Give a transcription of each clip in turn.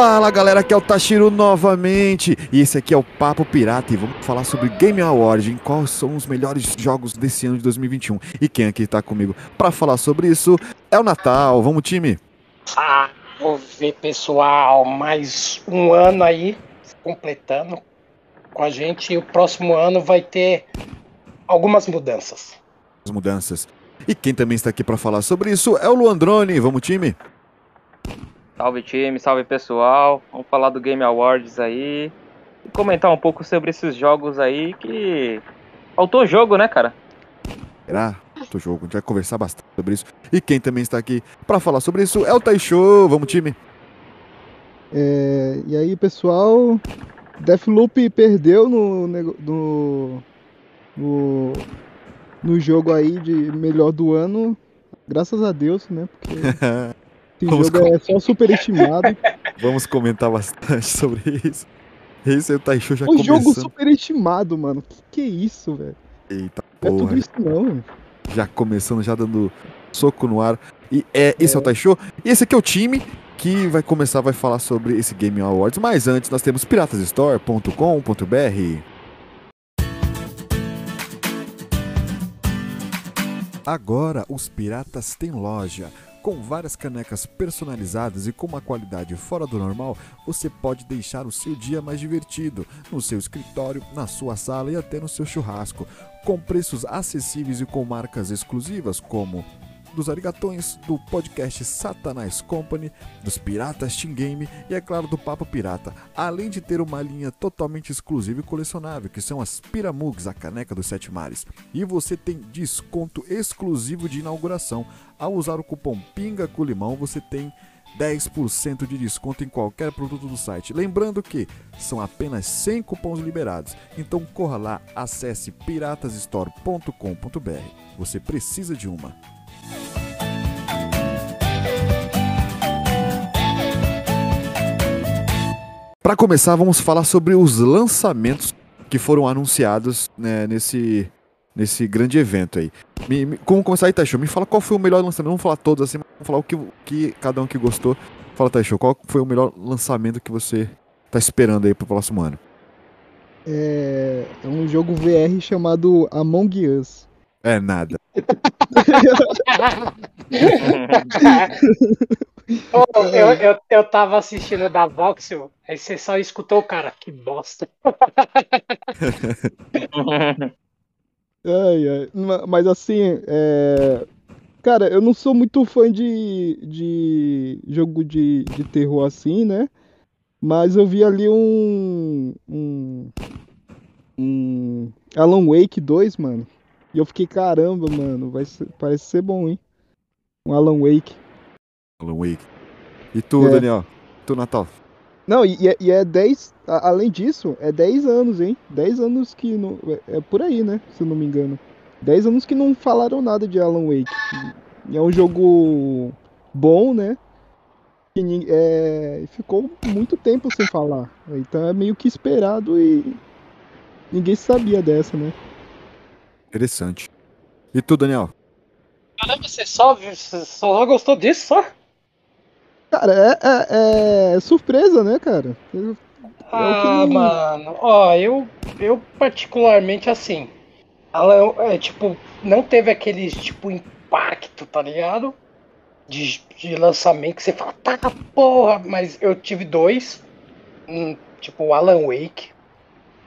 Fala galera, aqui é o Tashiro novamente e esse aqui é o Papo Pirata e vamos falar sobre Game Award, em quais são os melhores jogos desse ano de 2021. E quem aqui tá comigo para falar sobre isso é o Natal. Vamos time? Salve pessoal, mais um ano aí completando com a gente e o próximo ano vai ter algumas mudanças. As mudanças. E quem também está aqui para falar sobre isso é o Luandrone. Vamos time? Salve time, salve pessoal. Vamos falar do Game Awards aí e comentar um pouco sobre esses jogos aí que faltou jogo, né, cara? Será? Faltou jogo. A gente vai conversar bastante sobre isso. E quem também está aqui para falar sobre isso é o Taisho. Vamos time? É, e aí, pessoal, Deathloop perdeu no, no, no, no jogo aí de melhor do ano, graças a Deus, né? Porque esse jogo é só superestimado. Vamos comentar bastante sobre isso. Esse é o Taisho já o começando. jogo superestimado, mano. Que que é isso, velho? Eita Não é porra. tudo isso não, velho. já começando, já dando soco no ar. E é, esse é o Taisho. E esse aqui é o time que vai começar, vai falar sobre esse Game Awards. Mas antes, nós temos piratasstore.com.br. Agora, os piratas têm loja. Com várias canecas personalizadas e com uma qualidade fora do normal, você pode deixar o seu dia mais divertido, no seu escritório, na sua sala e até no seu churrasco, com preços acessíveis e com marcas exclusivas como dos arigatões, do podcast Satanás Company, dos Piratas Team Game e, é claro, do Papo Pirata, além de ter uma linha totalmente exclusiva e colecionável, que são as Piramugs, a caneca dos Sete Mares. E você tem desconto exclusivo de inauguração. Ao usar o cupom PINGA com limão, você tem 10% de desconto em qualquer produto do site. Lembrando que são apenas 100 cupons liberados. Então corra lá, acesse piratasstore.com.br. Você precisa de uma. Para começar, vamos falar sobre os lançamentos que foram anunciados né, nesse, nesse grande evento aí. Me, me, como começar aí, Taisho? Me fala qual foi o melhor lançamento. Vamos falar todos assim, vamos falar o que, o que cada um que gostou. Fala, Taisho, qual foi o melhor lançamento que você tá esperando aí pro próximo ano? É, é um jogo VR chamado Among Us. É nada. Ô, eu, eu, eu tava assistindo da Voxel, aí você só escutou o cara, que bosta. Ai, ai. Ma- Mas assim, é... cara, eu não sou muito fã de, de jogo de, de terror assim, né? Mas eu vi ali um, um, um Alan Wake 2, mano. E eu fiquei, caramba, mano, vai ser- parece ser bom, hein? Um Alan Wake. Alan Wake. E tu, É. Daniel? Tu, Natal? Não, e, e é- e é 10, a- além disso, é 10 anos, hein? 10 anos que não, é, é por aí, né? Se eu não me engano. 10 anos que não falaram nada de Alan Wake. E é um jogo bom, né? Que é, ficou muito tempo sem falar. Então é meio que esperado e ninguém sabia dessa, né? Interessante. E tu, Daniel? Caramba, você só, você só gostou disso, só? Cara, é, é- é surpresa, né, cara? Eu- Ah, que- mano, ó, eu, eu particularmente assim, ela é tipo, não teve aquele tipo impacto, tá ligado? De, de lançamento que você fala, tá porra, mas eu tive dois, um, tipo o Alan Wake.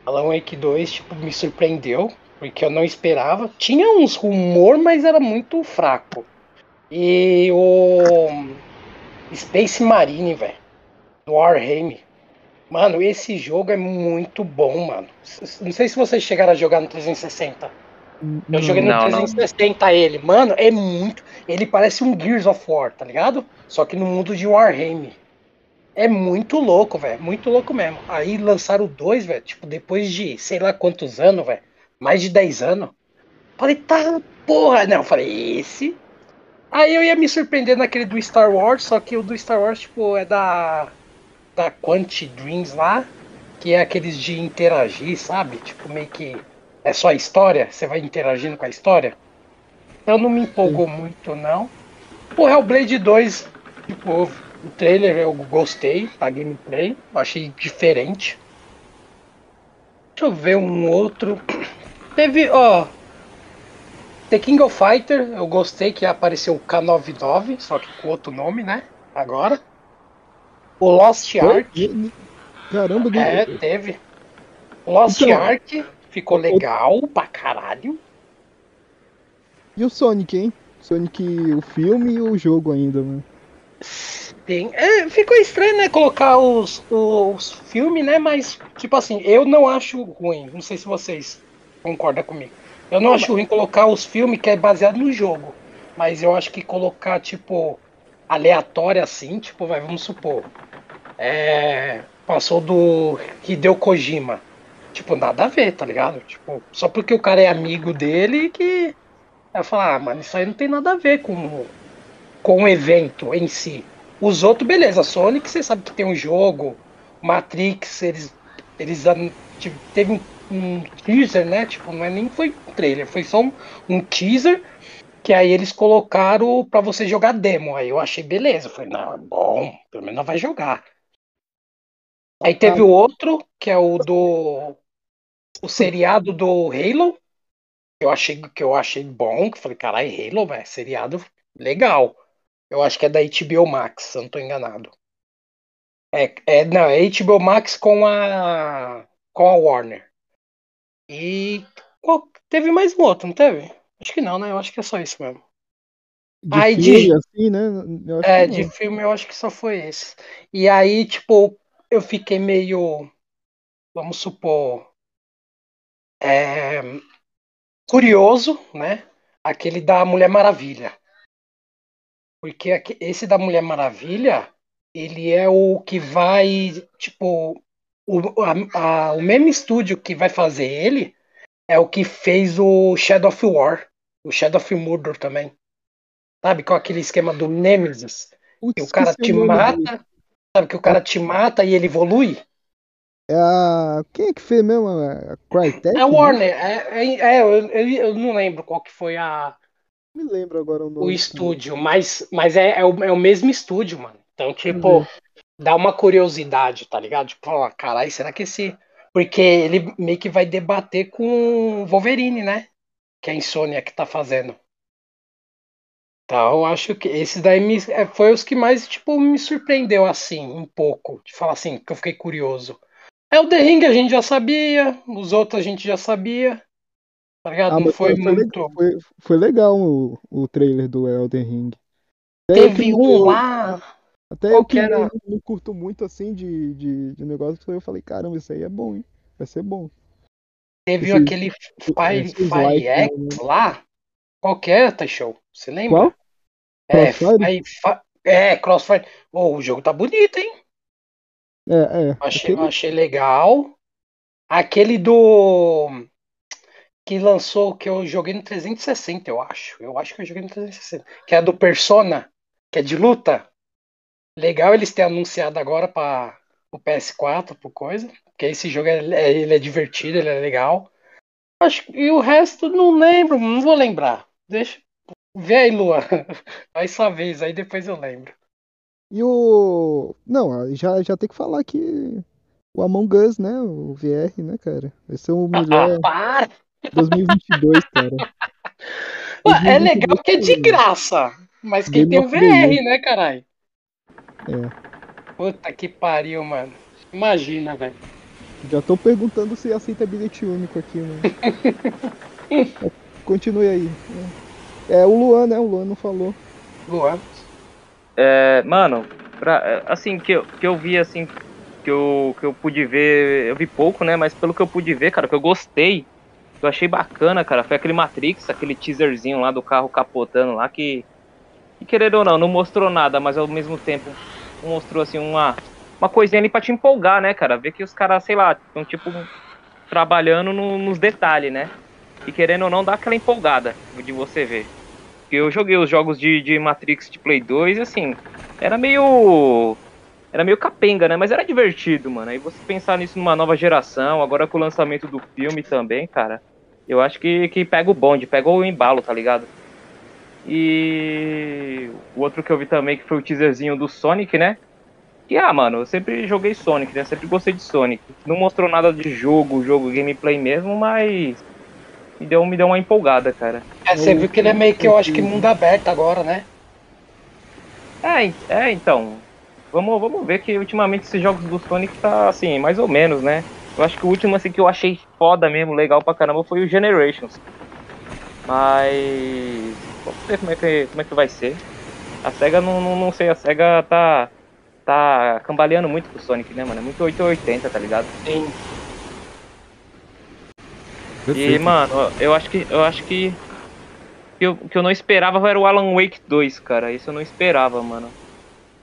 Alan Wake 2, tipo, me surpreendeu, porque eu não esperava. Tinha uns rumor, mas era muito fraco. E o Space Marine, velho, do Warhammer. Mano, esse jogo é muito bom, mano. Não sei se vocês chegaram a jogar no 360. Eu não. joguei no Não, não. 360 ele. Mano, é muito. Ele parece um Gears of War, tá ligado? Só que no mundo de Warhammer. É muito louco, velho. Muito louco mesmo. Aí lançaram o 2, velho. Tipo, depois de sei lá quantos anos, velho. Mais de 10 anos. Falei, tá, porra. Não, eu falei, esse. Aí eu ia me surpreender naquele do Star Wars. Só que o do Star Wars, tipo, é da. Da Quanti Dreams lá. Que é aqueles de interagir, sabe? Tipo, meio que. É só a história? Você vai interagindo com a história? Então não me empolgou muito, não. O Hellblade 2, tipo, O trailer eu gostei, a gameplay, achei diferente. Deixa eu ver um outro. Teve, ó. The King of Fighter, eu gostei que apareceu o K99, só que com outro nome, né? Agora. O Lost Ark. Caramba, É, teve. Lost Então, Ark ficou legal pra caralho. E o Sonic, hein? Sonic, o filme e o jogo ainda, mano. Tem, é, ficou estranho, né? Colocar os, os filmes, né? Mas, tipo assim, eu não acho ruim. Não sei se vocês concordam comigo. Eu não acho ruim colocar os filmes que é baseado no jogo. Mas eu acho que colocar, tipo, aleatório assim, tipo, vai, vamos supor. É, passou do Hideo Kojima. Tipo, nada a ver, tá ligado? Tipo, só porque o cara é amigo dele que. Vai falar, ah, mano, isso aí não tem nada a ver com, com o evento em si. Os outros, beleza, Sonic, você sabe que tem um jogo, Matrix, eles. Eles tipo, teve um, um teaser, né? Tipo, não é nem foi um trailer, foi só um, um teaser que aí eles colocaram pra você jogar demo. Aí eu achei beleza. Eu falei, não, é bom, pelo menos vai jogar. Aí teve o outro, que é o do. O seriado do Halo. Eu achei que eu achei bom, que falei, caralho, Halo, velho, seriado legal. Eu acho que é da HBO Max, se eu não tô enganado. É, é, não, é HBO Max com a com a Warner. E qual- teve mais um outro, não teve? Acho que não, né? Eu acho que é só isso mesmo. De Aí, de- filme, assim, né? É, de filme eu acho que só foi esse. E aí, tipo, eu fiquei meio, vamos supor, é, curioso, né? Aquele da Mulher Maravilha. Porque esse da Mulher Maravilha, ele é o que vai, tipo, o, a- a- o mesmo estúdio que vai fazer ele é o que fez o Shadow of War, o Shadow of Mordor também. Sabe, com aquele esquema do Nemesis. Putz, Que o cara te nome dele. mata, sabe que o cara te mata e ele evolui? É a. Quem é que fez mesmo? A Crytek? É a né? Warner, é, é, é, eu, eu, não lembro qual que foi a, me lembro agora o nome. o estúdio, mas, mas é, é, o, é o mesmo estúdio, mano. Então, tipo, Uhum. Dá uma curiosidade, tá ligado? Tipo, ó, caralho, será que esse. Porque ele meio que vai debater com o Wolverine, né? Que é a Insônia que tá fazendo. Então, eu acho que esses daí me, é, foi os que mais, tipo, me surpreendeu, assim, um pouco. De falar assim, que eu fiquei curioso. É o The Ring a gente já sabia, os outros a gente já sabia. Tá ligado? Ah, não foi, foi, muito. legal, foi, foi legal o, o trailer do Elden Ring. Teve que um lá. Até qual eu que era? não, curto muito assim de, de, de negócio, eu falei, caramba, isso aí é bom, hein? Vai ser bom. Teve Esse- aquele Fire, esse Fire slide, X né? lá. Qual que é? Você lembra? Qual? É, Crossfire? Fi- é, Crossfire. Ô, o jogo tá bonito, hein? É, é. Achei, aquele- achei legal. Aquele do. Que lançou, que eu joguei no 360, eu acho. Eu acho que eu joguei no 360. Que é do Persona, que é de luta. Legal eles terem anunciado agora para o PS4, por coisa. Porque esse jogo é, é- ele é divertido, ele é legal. Acho, e o resto não lembro, não vou lembrar. Deixa. Vê aí, Lua. Vai sua vez, aí depois eu lembro. E o. Não, já, já tem que falar que o Among Us, né? O VR, né, cara? Vai ser o melhor Ah, para! 2022, cara. Ué, É legal que é de graça. Mas quem Game tem o VR, né, caralho? É. Puta que pariu, mano. Imagina, velho. Já tô perguntando se aceita bilhete único aqui, mano. Continue aí. É o Luan, né? O Luan não falou. Luan. É, mano, pra, é, assim, que eu, que eu vi, assim, que eu, que eu pude ver, eu vi pouco, né, mas pelo que eu pude ver, cara, que eu gostei, que eu achei bacana, cara, foi aquele Matrix, aquele teaserzinho lá do carro capotando lá, que, que querendo ou não, não mostrou nada, mas ao mesmo tempo mostrou, assim, uma, uma coisinha ali pra te empolgar, né, cara, ver que os caras, sei lá, estão, tipo, trabalhando no- nos detalhes, né, e querendo ou não, dá aquela empolgada de você ver. Eu joguei os jogos de, de Matrix de Play 2 e assim, era meio. Era meio capenga, né? Mas era divertido, mano. Aí você pensar nisso numa nova geração, agora com o lançamento do filme também, cara. Eu acho que, que pega o bonde, pega o embalo, tá ligado? E o outro que eu vi também, que foi o teaserzinho do Sonic, né? Que, ah, mano, eu sempre joguei Sonic, né? Sempre gostei de Sonic. Não mostrou nada de jogo, jogo, gameplay mesmo, mas me deu, me deu uma empolgada, cara. É, você viu que ele é meio que, eu acho que mundo aberto agora, né? É, é então. Vamos, vamos ver que ultimamente esses jogos do Sonic tá assim, mais ou menos, né? Eu acho que o último assim que eu achei foda mesmo, legal pra caramba, foi o Generations. Mas. Vamos ver como é que, como é que vai ser. A SEGA não, não, não sei, a SEGA tá. tá cambaleando muito com o Sonic, né, mano? É muito 880, tá ligado? Sim. E, mano, eu acho que. Eu acho que. que eu, que eu não esperava era o Alan Wake 2, cara. Isso eu não esperava, mano.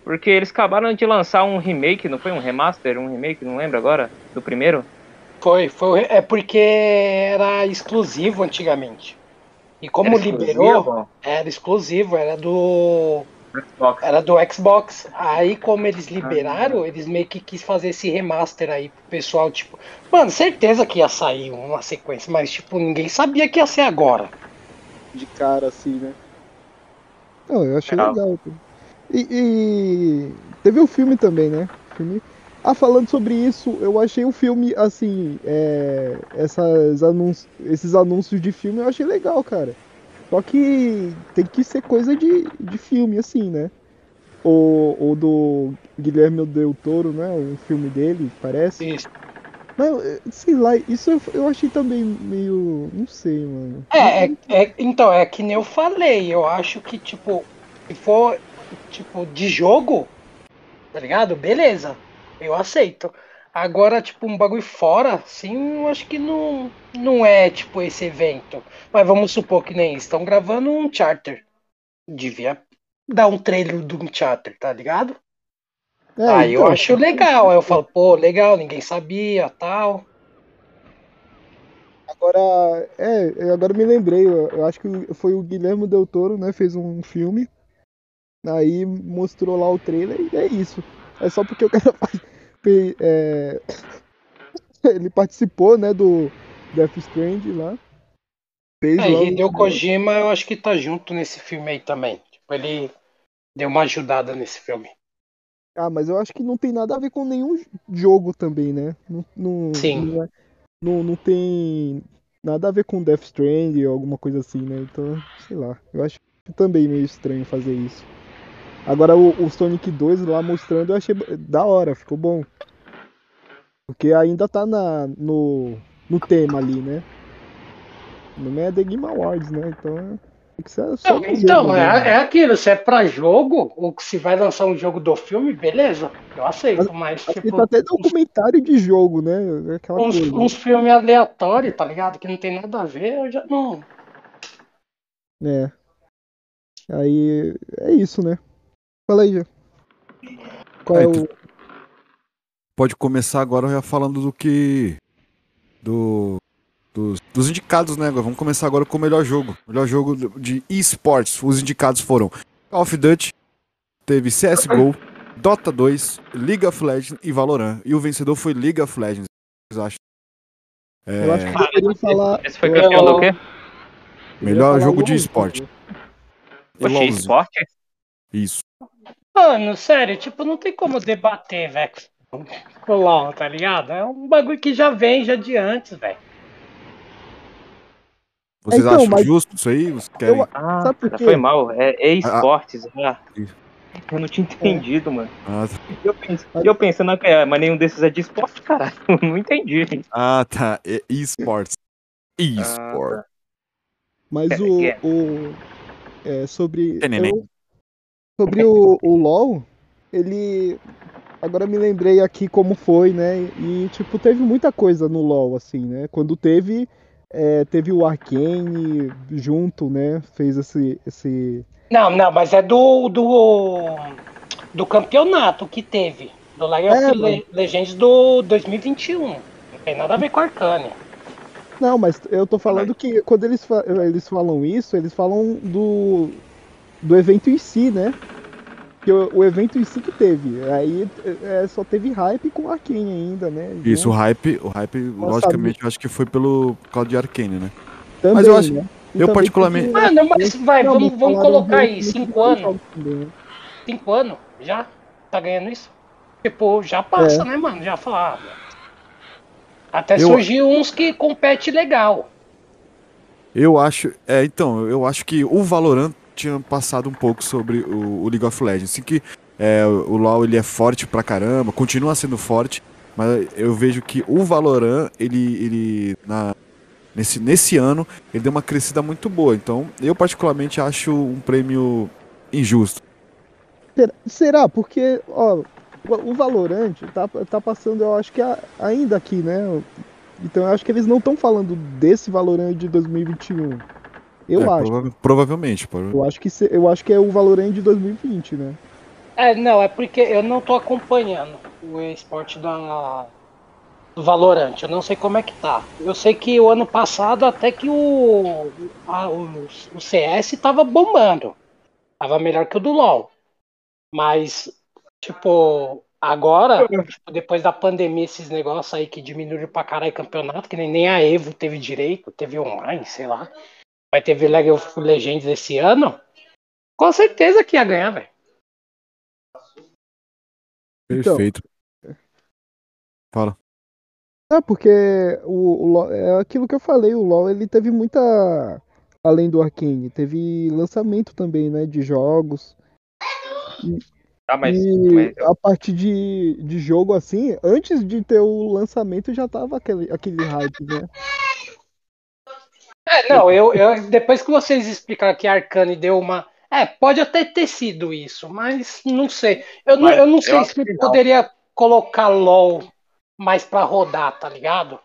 Porque eles acabaram de lançar um remake, não foi um remaster, um remake, não lembro agora, do primeiro? Foi, foi. É porque era exclusivo antigamente. E como Era liberou, exclusivo? era exclusivo, era do. Xbox. Era do Xbox. Aí, como eles liberaram, eles meio que quis fazer esse remaster aí pro pessoal, tipo. Mano, certeza que ia sair uma sequência, mas, tipo, ninguém sabia que ia ser agora. de cara, assim, né? Não, eu achei Legal. legal. E, e teve o filme também, né? Filme... Ah, falando sobre isso, eu achei o filme, assim, é, essas anúncios, esses anúncios de filme eu achei legal, cara. Só que tem que ser coisa de, de filme, assim, né? O, o do Guilherme Del Toro, né? O filme dele, parece. Isso. Mas, eh, sei lá, isso eu, eu achei também meio. Não sei, mano. É, é, é- então, é que nem eu falei, eu acho que, tipo, se for, tipo, de jogo, tá ligado? Beleza, eu aceito. Agora, tipo, um bagulho fora, sim, eu acho que não, não é, tipo, esse evento. Mas vamos supor que nem estão gravando um charter. Devia dar um trailer de um charter, tá ligado? É, Aí eu então, acho legal, aí eu falo, pô, legal, ninguém sabia, tal. Agora, é, eu agora me lembrei, eu, eu acho que foi o Guilherme Del Toro, né, fez um filme, aí mostrou lá o trailer e é isso. É só porque o cara é, ele participou, né, do Death Strand lá. Fez É, e o- Kojima eu acho que tá junto nesse filme aí também. Tipo, ele deu uma ajudada nesse filme. Ah, mas eu acho que não tem nada a ver com nenhum jogo também, né? Não, não, Sim. Não, é- não, não tem nada a ver com Death Strand ou alguma coisa assim, né? Então, sei lá. Eu acho também meio estranho fazer isso. Agora o, o Sonic 2 lá mostrando eu achei da hora, ficou bom. Porque ainda tá na, no, no tema ali, né? O nome é The Game Awards, né? Então tem que Não, no então, jogo, é, né? é aquilo, se é pra jogo, ou se vai lançar um jogo do filme, beleza, eu aceito, mas que tipo, tá até documentário de jogo, né? Aquela uns, coisa. uns filmes aleatórios, tá ligado? Que não tem nada a ver, eu já não. É. Aí é isso, né? Fala aí, já. Qual É, é, o. Pode começar agora já falando do que. Do. Dos, dos indicados, né? Vamos começar agora com o melhor jogo. Melhor jogo de esportes. Os indicados foram Call of Duty, teve CSGO, Dota 2, League of Legends e Valorant. E o vencedor foi League of Legends. Vocês acham? É, Eu acho que deveriam falar. Esse foi eu- campeão do quê? melhor jogo de esporte. né? Poxa, LOLzinho. esporte? Isso. Mano, sério, tipo, não tem como debater, velho. Com o LOL, tá ligado? É um bagulho que já vem já de antes, velho. Vocês Então, acham mas- justo isso aí? Vocês querem... Eu- Ah, Sabe por quê? foi mal. É, é esportes. ah. Isso. Eu não tinha entendido, mano. Ah, tá. E eu, pens- e eu pensando, é, mas nenhum desses é de esporte, cara. Não entendi. Ah, tá. É esportes. Esports. Mas É, o. é. o é, sobre. É, neném. eu- sobre o, o LOL, ele. Agora me lembrei aqui como foi, né? E, tipo, teve muita coisa no LOL, assim, né? Quando teve. é, teve o Arcane junto, né? Fez esse. esse... Não, não, mas é do. do. do campeonato que teve. Do League É, of Le- Legends do 2021. Não tem nada a ver com Arcane. Não, mas eu tô falando que quando eles, fa- eles falam isso, eles falam do, do evento em si, né? Que o, o evento em si que teve. Aí é, só teve hype com Arkane ainda, né? Isso, o Então, hype, o hype, logicamente, eu acho que foi pelo por causa de Arcane, né? também, mas eu acho- né? Eu particularmente- Mano, mas vai, Não, vamos, vamos colocar aí, muito cinco dos anos. jogos também, né? Cinco anos já? Tá ganhando isso? Tipo, já passa, É. né, mano? Já falar. Até Eu- surgiu uns que compete legal. Eu acho. É, então, eu acho que o Valorant tinha passado um pouco sobre o, o League of Legends. Assim que é, o LoL ele é forte pra caramba, continua sendo forte, mas eu vejo que o Valorant, ele, ele na, nesse, nesse ano, ele deu uma crescida muito boa. Então, eu particularmente acho um prêmio injusto. Será-? Porque, ó, o o Valorant tá, tá passando, eu acho que a- ainda aqui, né? Então eu acho que eles não estão falando desse Valorant de 2021. Eu É, acho. prova- provavelmente. prova- Eu acho, que se- eu acho que é o Valorant de 2020, né? É, não, é porque eu não tô acompanhando o esporte da do Valorant. Eu não sei como é que tá. Eu sei que o ano passado até que o, a- o, o CS tava bombando. Tava melhor que o do LoL. Mas, tipo, agora, tipo, depois da pandemia, esses negócios aí que diminuíram pra caralho campeonato, que nem, nem a Evo teve direito, teve online, sei lá. Vai ter League of Legends esse ano. Com certeza que ia ganhar, velho. Então. Perfeito. Fala. É, porque o, o LoL, é aquilo que eu falei, o LoL ele teve muita. Além do Arcane, teve lançamento também, né? De jogos. Tá, mas, e mas a parte de, de jogo, assim, antes de ter o lançamento já tava aquele, aquele hype, né? É, não, eu, eu depois que vocês explicaram que a Arcane deu uma. É, pode até ter sido isso, mas não sei. Eu não, eu não eu sei acho se poderia colocar LOL mais pra rodar, tá ligado?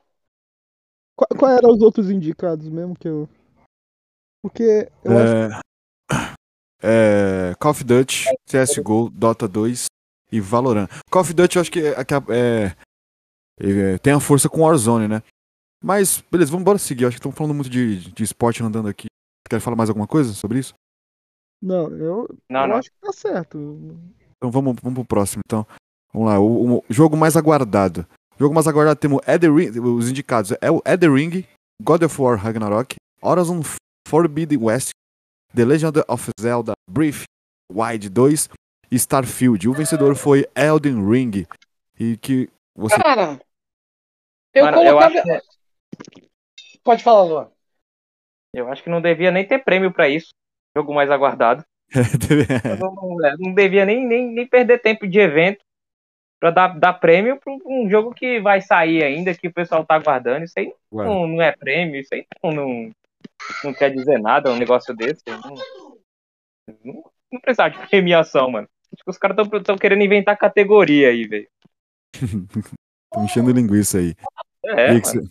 Qual, qual eram os outros indicados mesmo que eu. Porque eu acho É, é, Call of Duty, CSGO, Dota 2 e Valorant. Call of Duty eu acho que é, é- é- tem a força com Warzone, né? Mas, beleza, vamos embora seguir. Eu acho que estamos falando muito de, de esporte andando aqui. Quer falar mais alguma coisa sobre isso? Não, eu, não, eu não. acho que tá certo. Então vamos, vamos pro próximo, então. Vamos lá, o, o jogo mais aguardado. O jogo mais aguardado temos Ring, os indicados é o Elden Ring, God of War Ragnarok, Horizon Forbidden West, The Legend of Zelda Breath Wild 2 e Starfield. O vencedor foi Elden Ring. E que você Cara, eu Mano, eu colocava. acho Pode falar, Luan. Eu acho que não devia nem ter prêmio pra isso. Jogo mais aguardado. Não, não- é, não devia nem, nem, nem perder tempo de evento pra dar, dar prêmio pra um jogo que vai sair ainda, que o pessoal tá aguardando. Isso aí não, não é prêmio, isso aí não, não, não quer dizer nada, um negócio desse. Não, não, não precisava de premiação, mano. Acho que os caras estão querendo inventar categoria aí, velho. Tô enchendo linguiça aí. É, E mano,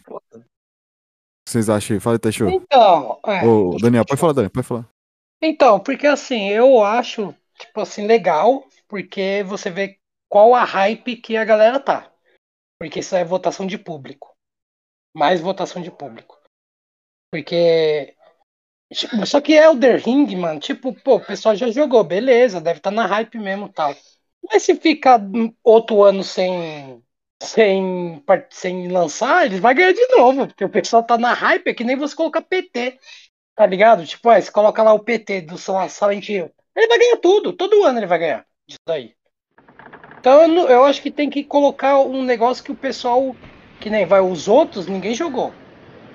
vocês acham aí? Fala Teixeira. Então, é. Ô, Daniel, pode falar, Daniel, pode falar. Então, porque assim, eu acho, tipo assim, legal, porque você vê qual a hype que a galera tá. Porque isso é votação de público. Mais votação de público. Porque. tipo, Só que Elder Ring, mano, tipo, pô, o pessoal já jogou, beleza, deve estar na hype mesmo e tal. Mas se ficar outro ano sem. Sem, sem lançar, eles vão ganhar de novo, porque o pessoal tá na hype, é que nem você colocar PT. Tá ligado? Tipo, ah, você coloca lá o PT do lá, Silent Hill. Ele vai ganhar tudo. Todo ano ele vai ganhar disso daí. Então eu, acho que tem que colocar um negócio que o pessoal. Que nem vai os outros, ninguém jogou.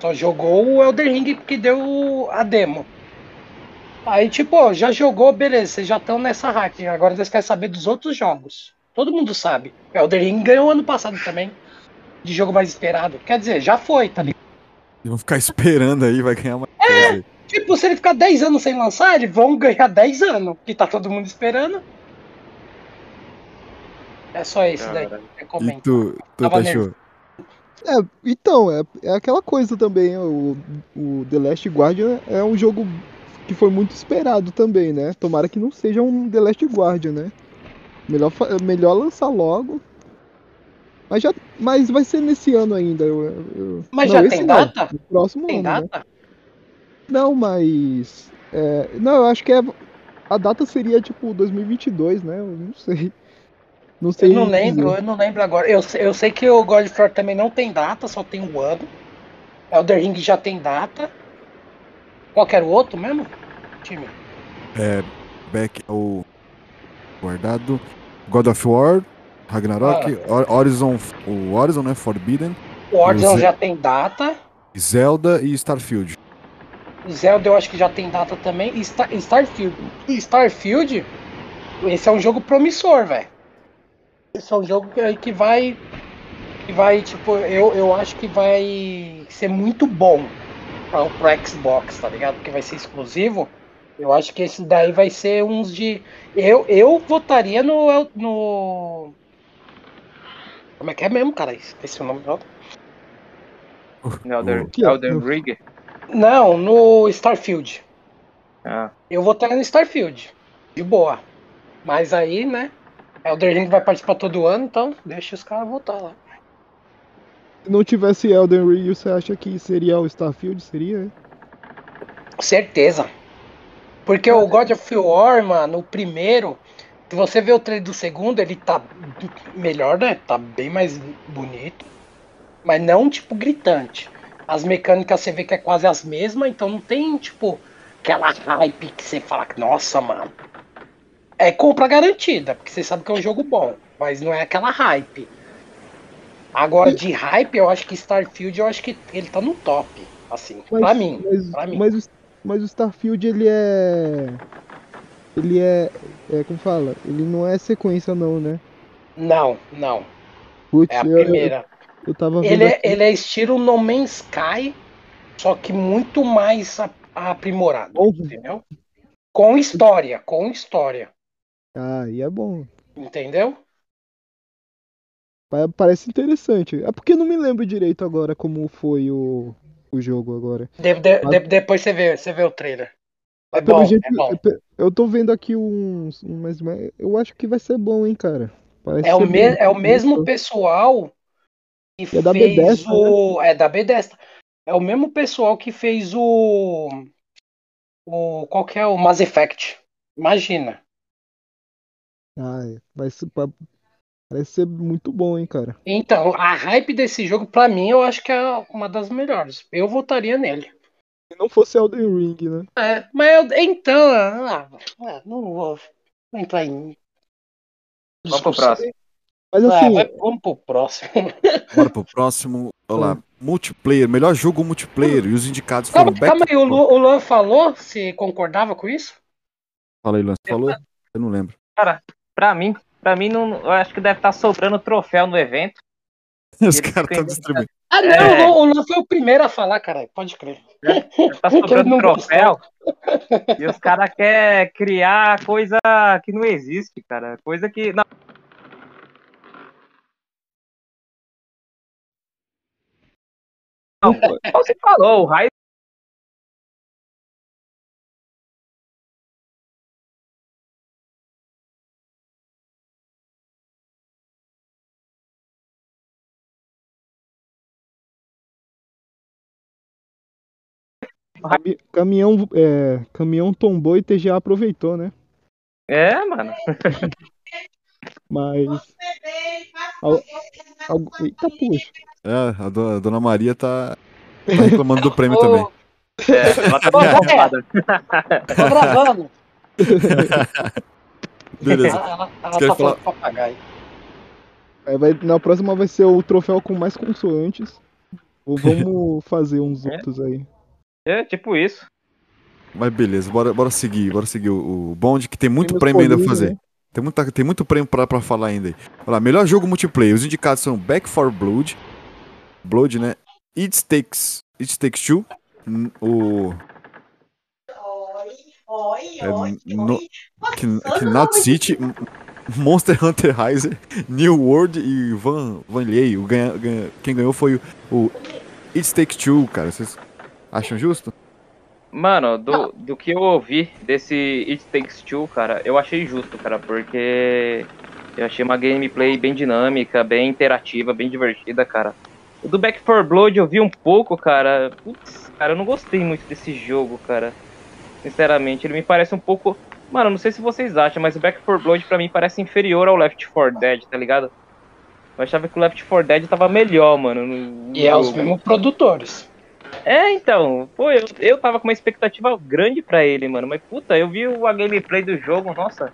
Só jogou o Elder Ring que deu a demo. Aí, tipo, já jogou, beleza, vocês já estão nessa hype. Agora vocês querem saber dos outros jogos. Todo mundo sabe. O Elder Ring ganhou ano passado também. De jogo mais esperado. Quer dizer, já foi, tá ligado? Eles vão ficar esperando aí, vai ganhar mais coisa aí. Tipo, se ele ficar 10 anos sem lançar, eles vão ganhar 10 anos, que tá todo mundo esperando. É só esse daí E tu, tu Teixeira? É, então, é, é aquela coisa também. O, o The Last Guardian é um jogo que foi muito esperado também, né? Tomara que não seja um The Last Guardian, né? Melhor, melhor lançar logo. Mas, já, mas vai ser nesse ano ainda. eu- eu- Mas não, já esse tem não, data? no próximo Tem ano, né? data? Não, mas. é, não, eu acho que é, a data seria tipo 2022, né? Eu não sei. Não sei. Eu não dizer. lembro, eu não lembro agora. Eu, sei- eu sei que o God of War também não tem data, só tem um ano. Elder Ring já tem data. Qual que era o outro mesmo? Time. É, back o guardado. God of War, Ragnarok, Hor- Horizon, o Horizon, né? Forbidden, O Horizon Ze- já tem data. Zelda e Starfield. Zelda eu acho que já tem data também. E Star- Starfield. E Starfield, esse é um jogo promissor, velho. Esse é um jogo que, que vai. Que vai, tipo, eu, eu acho que vai ser muito bom pra, pro Xbox, tá ligado? Porque vai ser exclusivo. Eu acho que esse daí vai ser uns de. Eu, eu votaria no. no... Como é que é mesmo, cara? Esqueci o nome do Que- Elden Ring. Não, no Starfield. Ah, Eu votaria no Starfield. De boa. Mas aí, né? Elder Ring vai participar todo ano, então deixa os caras votar lá. Se não tivesse Elden Ring, você acha que seria o Starfield? Seria? é? Certeza. Porque o God of War, mano, o primeiro, se você vê o trailer do segundo, ele tá melhor, né? Tá bem mais bonito. Mas não, tipo, gritante. As mecânicas você vê que é quase as mesmas, então não tem, tipo, aquela hype que você fala que, nossa, mano. É compra garantida, porque você sabe que é um jogo bom, mas não é aquela hype. Agora, de hype, eu acho que Starfield, eu acho que ele tá no top, assim, pra mim. Mas, pra mim. mas, mas o Starfield, ele é. Ele é, é. Como fala? Ele não é sequência, não, né? Não, não. Putz, É a eu, eu, primeira. eu tava vendo. Ele é, aqui. ele é estilo No Man's Sky, só que muito mais aprimorado, entendeu? Com história, com história, Ah, e é bom. entendeu? Pa- Parece interessante. É porque eu não me lembro direito agora como foi o, o jogo agora. De- de- Mas- de- depois você vê, você vê o trailer. É bom, jeito, é bom. eu- tô vendo aqui uns. um- Mas, eu acho que vai ser bom, hein, cara. Parece É o, me- é o mesmo pessoal que É da fez Bethesda, o. É da Bethesda. É o mesmo pessoal que fez o. O. Qual que é o Mass Effect? Imagina. Ah, é. vai parece ser muito bom, hein, cara. Então, a hype desse jogo, pra mim, eu acho que é uma das melhores. Eu votaria nele. Se não fosse Elden Ring, né? É, mas eu, então, ah, ah, não vou entrar em. Vamos pro próximo. Mas Ah, assim, vai- vamos pro próximo. Bora pro próximo. Olha lá. Multiplayer, melhor jogo multiplayer. E os indicados foram Calma, calma aí, o, Lu, o Luan falou se concordava com isso? Fala aí, Lance. Falou? Eu não lembro. Cara, pra mim, pra mim não, eu acho que deve estar sobrando troféu no evento. Os caras estão distribuindo. Ah, não, É. o, Luan, o Luan foi o primeiro a falar, caralho, pode crer. Tá Que ele sobrando troféu. E os caras querem criar coisa que não existe, cara. Coisa que. Não. Não, como você falou, o raio. Cami- caminhão, é, caminhão tombou e TGA aproveitou, né? É, mano. Mas. Al- al- Eita, puxa. É, a, do- a dona Maria tá, tá reclamando do prêmio também. É, ela tá. Tô gravando. Beleza. Ela, ela, tá falar? falando papagaio. Aí vai- na próxima vai ser o troféu com mais consoantes. Ou vamos fazer uns É? outros aí. É, tipo isso. Mas beleza, bora, bora seguir, bora seguir o, o bonde, que tem muito Temos prêmio ainda a fazer. né? Tem, muita, tem muito prêmio pra, pra falar ainda aí. Olha lá, melhor jogo multiplayer. Os indicados são Back 4 Blood, Blood, né? It Takes, It Takes Two, o Oi, É, oi, no- oi. Knot City, Monster Hunter Rise, New World e Van, Van Lier. O ganha, ganha- quem ganhou foi o, o It Takes Two, cara. Vocês acham justo? Mano, do, do que eu ouvi desse It Takes Two, cara, eu achei justo, cara, porque eu achei uma gameplay bem dinâmica, bem interativa, bem divertida, cara. O do Back 4 Blood eu vi um pouco, cara. Putz, cara, eu não gostei muito desse jogo, cara. Sinceramente, ele me parece um pouco. Mano, não sei se vocês acham, mas o Back 4 Blood pra mim parece inferior ao Left 4 Dead, tá ligado? Eu achava que o Left 4 Dead tava melhor, mano. no- E é os mesmos produtores. É, então, pô, eu, eu tava com uma expectativa grande pra ele, mano. Mas puta, eu vi a gameplay do jogo, nossa.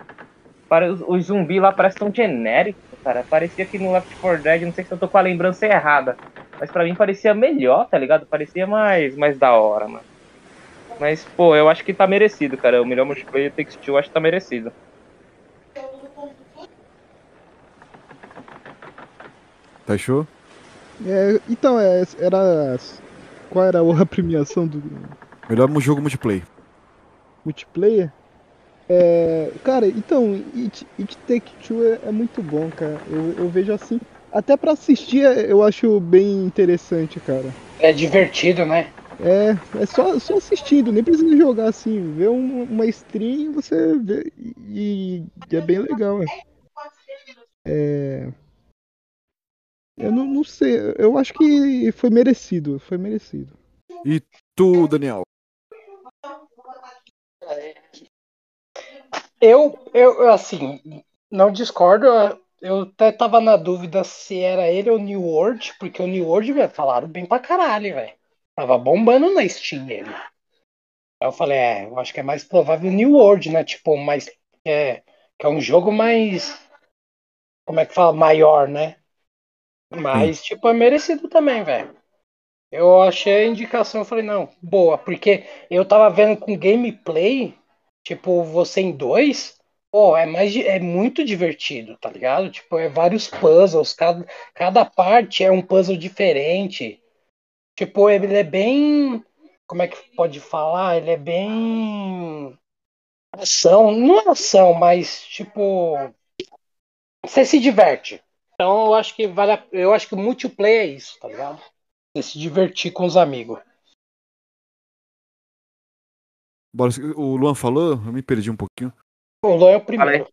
Para, os, os zumbis lá parecem tão genéricos, cara. Parecia que no Left 4 Dead, não sei se eu tô com a lembrança errada. Mas pra mim parecia melhor, tá ligado? Parecia mais, mais da hora, mano. Mas, pô, eu acho que tá merecido, cara. O melhor multiplayer Takes Two, eu acho que tá merecido. Tá show? É, então, é, era. Qual era a premiação do Melhor jogo multiplayer. multiplayer? É, cara, então, It, It Take Two é, é muito bom, cara. Eu, eu vejo assim. Até pra assistir eu acho bem interessante, cara. É divertido, né? É, é só, só assistindo, nem precisa jogar assim. Ver um- uma stream você vê e, e é bem legal. É. É, eu não, não sei, eu acho que foi merecido, foi merecido. E tu, Daniel? Eu, eu, assim, não discordo. Eu até tava na dúvida se era ele ou New World, porque o New World, velho, falaram bem pra caralho, velho. Tava bombando na Steam ele. Aí eu falei, é, eu acho que é mais provável o New World, né? Tipo, mais. É, que é um jogo mais. Como é que fala? Maior, né? Mas, tipo, é merecido também, velho. Eu achei a indicação, eu falei, não, boa, porque eu tava vendo com gameplay, tipo, você em dois, pô, é mais é muito divertido, tá ligado? Tipo, é vários puzzles, cada, cada parte é um puzzle diferente. Tipo, ele é bem. Como é que pode falar? Ele é bem. Ação. Não é ação, mas tipo. Você se diverte. Então eu acho que vale a... Eu acho que o multiplayer é isso, tá ligado? Você se divertir com os amigos. Bora, o Luan falou, eu me perdi um pouquinho. O Luan é o primeiro.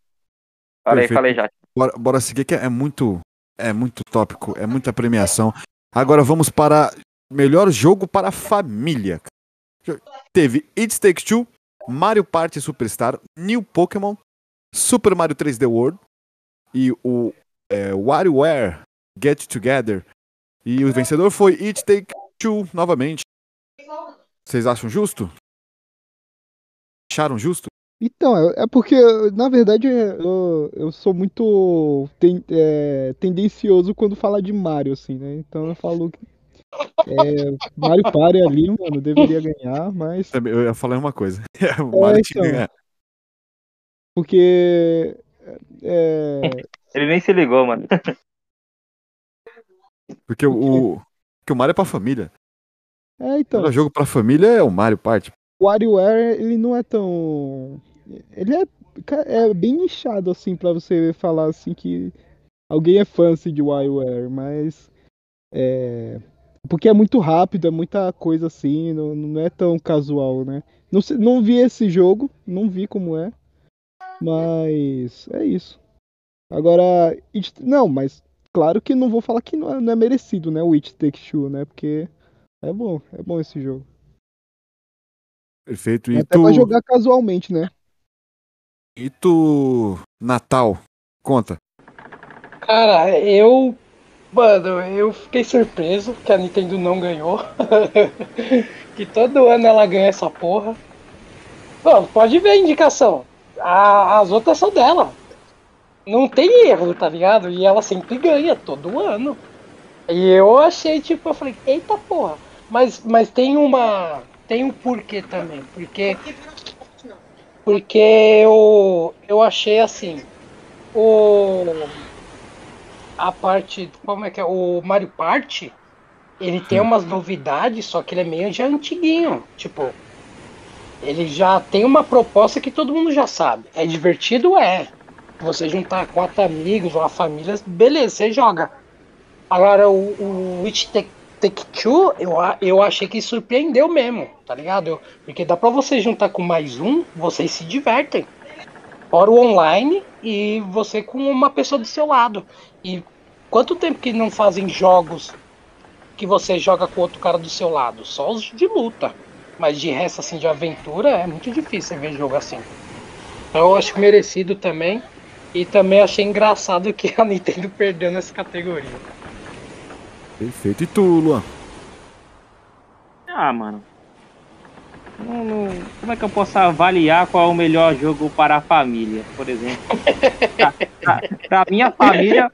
Falei, Perfeito. falei já. Bora, bora seguir que é muito, é muito tópico, é muita premiação. Agora vamos para melhor jogo para a família. Teve It Takes Two, Mario Party Superstar, New Pokémon, Super Mario 3D World e o é, WarioWare Get Together. E o vencedor foi It Takes Two novamente. Vocês acham justo? Acharam justo? Então, é é porque, na verdade, eu, eu sou muito ten- é, tendencioso quando fala de Mario, assim, né? Então eu falo que é, Mario Party ali, mano, deveria ganhar, mas Eu ia falar uma coisa. Mario tinha que então. ganhar. porque é, Ele nem se ligou, mano. Porque o, o, porque o Mario é pra família. é, então, Cada jogo pra família é o Mario Party. o WarioWare, ele não é tão ele é, é bem nichado assim pra você falar assim que alguém é fã assim, de WarioWare, mas é porque é muito rápido, é muita coisa assim, não, não é tão casual, né? Não, não vi esse jogo, não vi como é, mas é isso. Agora, It- não, mas claro que não vou falar que não é, não é merecido, né? O It Takes Two, né? Porque é bom, é bom esse jogo. Perfeito. E Até tu, pra jogar casualmente, né? e tu, Natal, conta. Cara, eu. Mano, eu fiquei surpreso que a Nintendo não ganhou. que todo ano ela ganha essa porra. Bom, pode ver a indicação. A- as outras são dela. Não tem erro, tá ligado? E ela sempre ganha, todo ano. E eu achei, tipo, eu falei, eita porra. Mas, mas tem uma. Tem um porquê também. Porque. Porque eu, eu achei assim. O a parte. Como é que é? O Mario Party, ele tem umas novidades, só que ele é meio já antiguinho. Tipo, ele já tem uma proposta que todo mundo já sabe. É divertido? É. Você juntar quatro amigos ou a família, beleza, você joga. Agora, o, o It Take, Two, eu, eu achei que surpreendeu mesmo, tá ligado? Eu- porque dá pra você juntar com mais um, vocês se divertem. Fora o online e você com uma pessoa do seu lado. E quanto tempo que não fazem jogos que você joga com outro cara do seu lado? Só os de luta. Mas de resto, assim, de aventura, é muito difícil ver jogo assim. Então eu acho merecido também. E também achei engraçado que a Nintendo perdeu nessa categoria. Perfeito. E tu, Luan? Ah, mano. Não, não- como é que eu posso avaliar qual é o melhor jogo para a família, por exemplo? pra minha família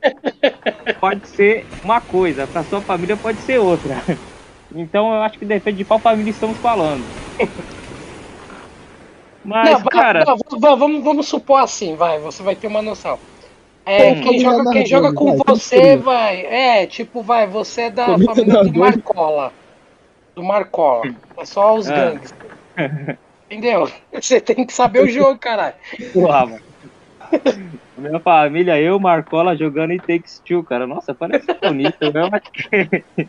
pode ser uma coisa, pra sua família pode ser outra. Então eu acho que depende de qual família estamos falando. Mas, Não, cara, não, va- vamos, vamos supor assim, vai, você vai ter uma noção. É, quem, joga, quem joga com Vai, vamos você vai. É, tipo, vai, você é da família do. Marcola. Do Marcola. É só os Ah. gangues. Entendeu? Você tem que saber o jogo, caralho. porra, mano. Minha família, eu, Marcola, jogando em Takes Two, cara. Nossa, parece bonito, acho que...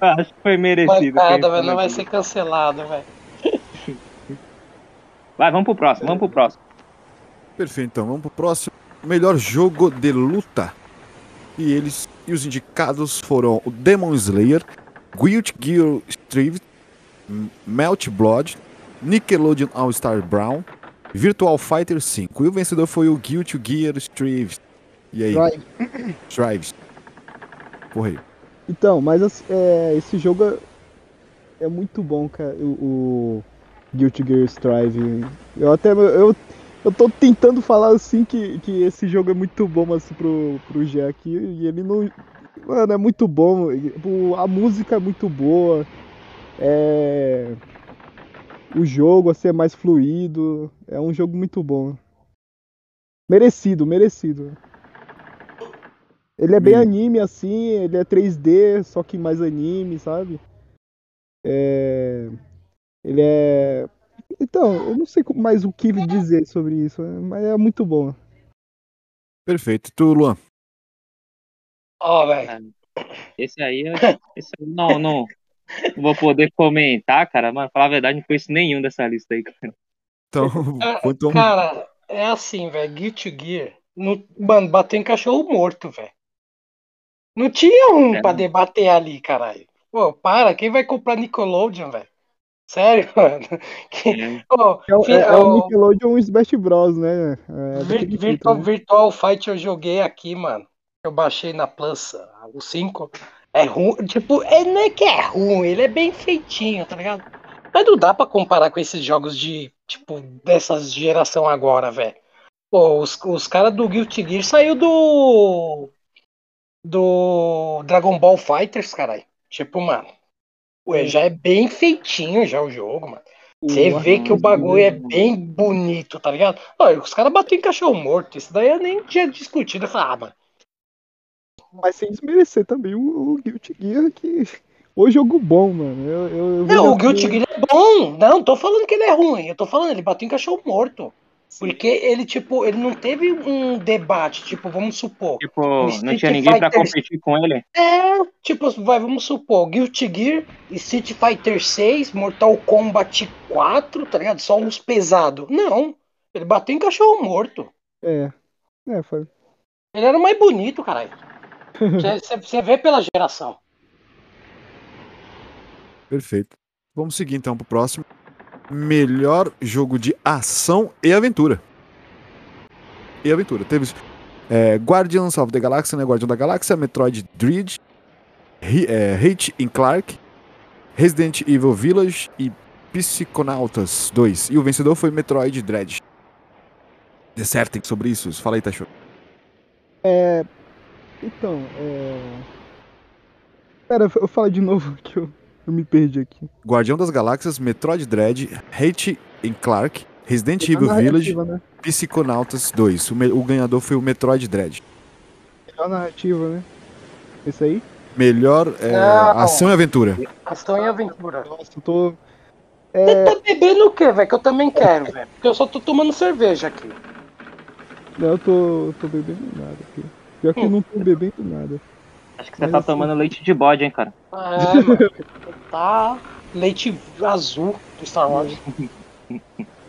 acho que foi merecido. Velho, não vai ser cancelado, velho. Vai, vamos pro próximo, vamos pro próximo. Perfeito, então vamos pro próximo. Melhor jogo de luta. E eles e os indicados foram o Demon Slayer, Guilty Gear Strive, Melt Blood, Nickelodeon All Star Brown, Virtual Fighter 5. E o vencedor foi o Guilty Gear Strive. E aí, Drive. Strives? Porra aí. Então, mas é, esse jogo é, é muito bom, cara. O, o Guilty Gear Strive. Eu até eu, eu tô tentando falar assim que, que esse jogo é muito bom assim pro, pro Jack e ele não. Mano, é muito bom. A música é muito boa. É. O jogo assim, é mais fluido. É um jogo muito bom. Merecido, merecido. Ele é bem anime assim, ele é 3D, só que mais anime, sabe? É... Ele é. Então, eu não sei mais o que dizer sobre isso, mas é muito bom. Perfeito. Tu, Luan? Ó, velho. Esse aí, eu- esse aí não, não, não vou poder comentar, cara. Mas falar a verdade, não conheço nenhum dessa lista aí, cara. Então, foi então. Cara, é assim, velho. Guilty Gear. No, mano, bateu em cachorro morto, velho. Não tinha um É. pra debater ali, caralho. Pô, para, quem vai comprar Nickelodeon, velho? Sério, mano? Que, É. Pô, É, fi- é, é o Nickelodeon e o Smash Bros, né? É Vir- daquele jeito, Virtual, né? Virtual Fight eu joguei aqui, mano. Eu baixei na Plus, o 5. É ruim, tipo, é, não é que é ruim, ele é bem feitinho, tá ligado? Mas não dá pra comparar com esses jogos de, tipo, dessas geração agora, velho. Pô, os, os caras do Guilty Gear saiu do. Do Dragon Ball Fighters, caralho. Tipo, mano. Ué, já é bem feitinho já o jogo, mano. Você vê que o bagulho é bem bonito, tá ligado? Olha, os caras batem em cachorro morto. Isso daí eu nem tinha discutido. Eu falei, ah, mano. Mas sem desmerecer também o, o Guilty Gear, que. O jogo bom, mano. Eu, eu, eu Não, o Guilty Gear é bom. Não, tô falando que ele é ruim. Eu tô falando, ele bateu em cachorro morto. Porque ele, tipo, ele não teve um debate, tipo, vamos supor. Tipo, não tinha ninguém pra Fighter- competir com ele. É, tipo, vai, vamos supor, Guilty Gear, Street Fighter 6, Mortal Kombat 4, tá ligado? Só uns pesados. Não, ele bateu em cachorro morto. É. É, foi. Ele era o mais bonito, caralho. Você vê pela geração. Perfeito. Vamos seguir então pro próximo. Melhor jogo de ação e aventura. E aventura. Teve é, Guardians of the Galaxy, né? Guardião da Galáxia, Metroid Dread, é, Hate in Clark, Resident Evil Village e Psychonautas 2. E o vencedor foi Metroid Dread. Dissertem sobre isso. Fala aí, Tacho. Então, é. Pera, eu falo de novo que eu, eu me perdi aqui. Guardião das Galáxias, Metroid Dread, Hate in Clark, Resident A Evil Village, né? Psychonautas 2. O, o ganhador foi o Metroid Dread. A narrativa, né? Esse aí? Melhor é, ação e aventura. Ação e aventura. Nossa, eu tô. Você tá bebendo o quê, velho? Que eu também quero, velho. Porque eu só tô tomando cerveja aqui. Não, eu tô, eu tô bebendo nada aqui. Pior que eu não tô bebendo nada. Acho que você Mas tá assim- tomando leite de bode, hein, cara. É, mano. Tá leite azul do Star Wars.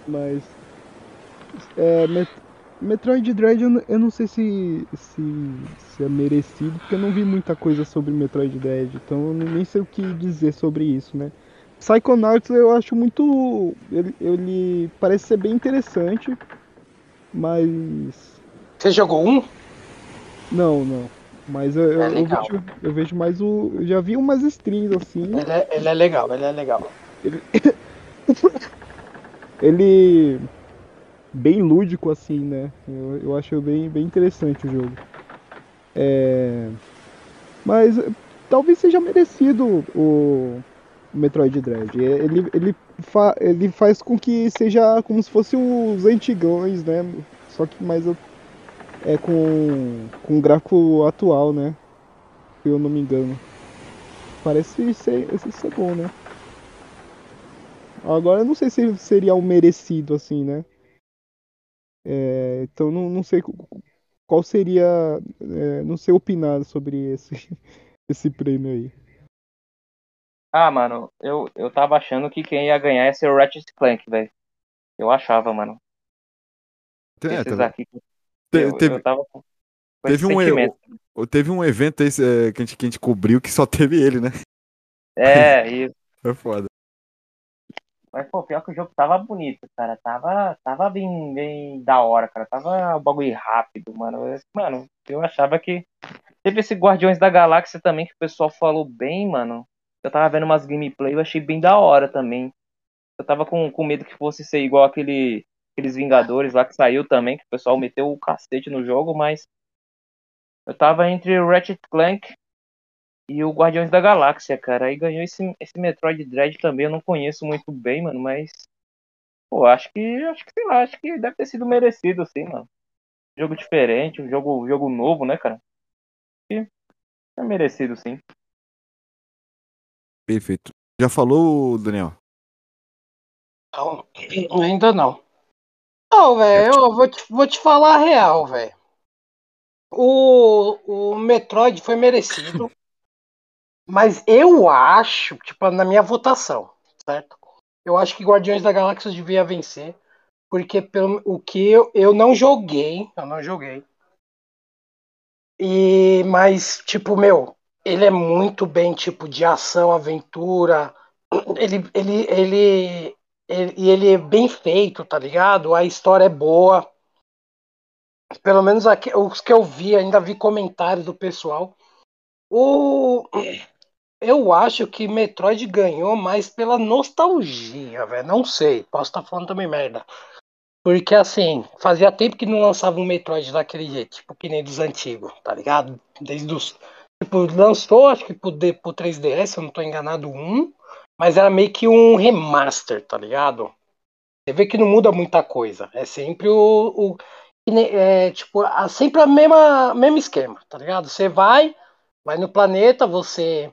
Mas. É, Met- Metroid Dread eu, não- eu não sei se, se, se é merecido, porque eu não vi muita coisa sobre Metroid Dread, então eu nem sei o que dizer sobre isso, né? Psychonauts eu acho muito. Ele, ele parece ser bem interessante, mas. Você jogou um? Não, não. Mas eu, eu, É eu vejo, eu vejo mais o. Eu já vi umas strings assim. Ele é, ele é legal, ele é legal. Ele. Bem lúdico assim, né? Eu, eu acho bem, bem interessante o jogo. É. Mas talvez seja merecido o, o Metroid Dread. É, Ele, ele, fa, ele faz com que seja como se fosse os antigões, né? Só que mais é com, com o gráfico atual, né? Se eu não me engano. Parece ser, ser bom, né? Agora eu não sei se seria um merecido assim, né? É, então não, não sei qual seria. é, não sei opinar sobre esse, esse prêmio aí. Ah, mano, eu, eu tava achando que quem ia ganhar ia ser o Ratchet Clank, velho. Eu achava, mano. É, Esses tá- aqui. te- Eu, teve, eu tava com teve um sentimento. teve um evento aí é, que, a gente, que a gente cobriu que só teve ele, né? É, isso. É foda. Mas, pô, pior que o jogo tava bonito, cara. Tava, tava bem, bem da hora, cara. Tava um bagulho rápido, mano. Mano, eu achava que. Teve esse Guardiões da Galáxia também, que o pessoal falou bem, mano. Eu tava vendo umas gameplay, eu achei bem da hora também. Eu tava com, com medo que fosse ser igual aquele, aqueles Vingadores lá que saiu também, que o pessoal meteu o cacete no jogo, mas. Eu tava entre o Ratchet Clank e o Guardiões da Galáxia, cara. Aí ganhou esse, esse Metroid Dread também, eu não conheço muito bem, mano, mas. Pô, acho que. Acho que, sei lá, acho que deve ter sido merecido, sim, mano. Jogo diferente, um jogo, jogo novo, né, cara? E é merecido, sim. Perfeito. Já falou, Daniel? Não, ainda não. Não, velho, eu vou te, vou te falar a real, velho. O, o Metroid foi merecido. mas eu acho, tipo, na minha votação, certo? Eu acho que Guardiões da Galáxia devia vencer. Porque pelo o que eu, eu não joguei, eu não joguei. E mas tipo, meu, ele é muito bem tipo de ação, aventura. Ele ele ele ele, e ele é bem feito, tá ligado? A história é boa. Pelo menos aqui, os que eu vi, ainda vi comentários do pessoal. O eu acho que Metroid ganhou mais pela nostalgia, velho. Não sei, posso estar falando também merda. Porque assim, fazia tempo que não lançava um Metroid daquele jeito, tipo que nem dos antigos, tá ligado? Desde os. Tipo, lançou, acho que pro, pro 3DS, se eu não tô enganado, um, mas era meio que um remaster, tá ligado? Você vê que não muda muita coisa. É sempre o. o é, tipo, sempre a mesma mesmo esquema, tá ligado? Você vai, vai no planeta, você,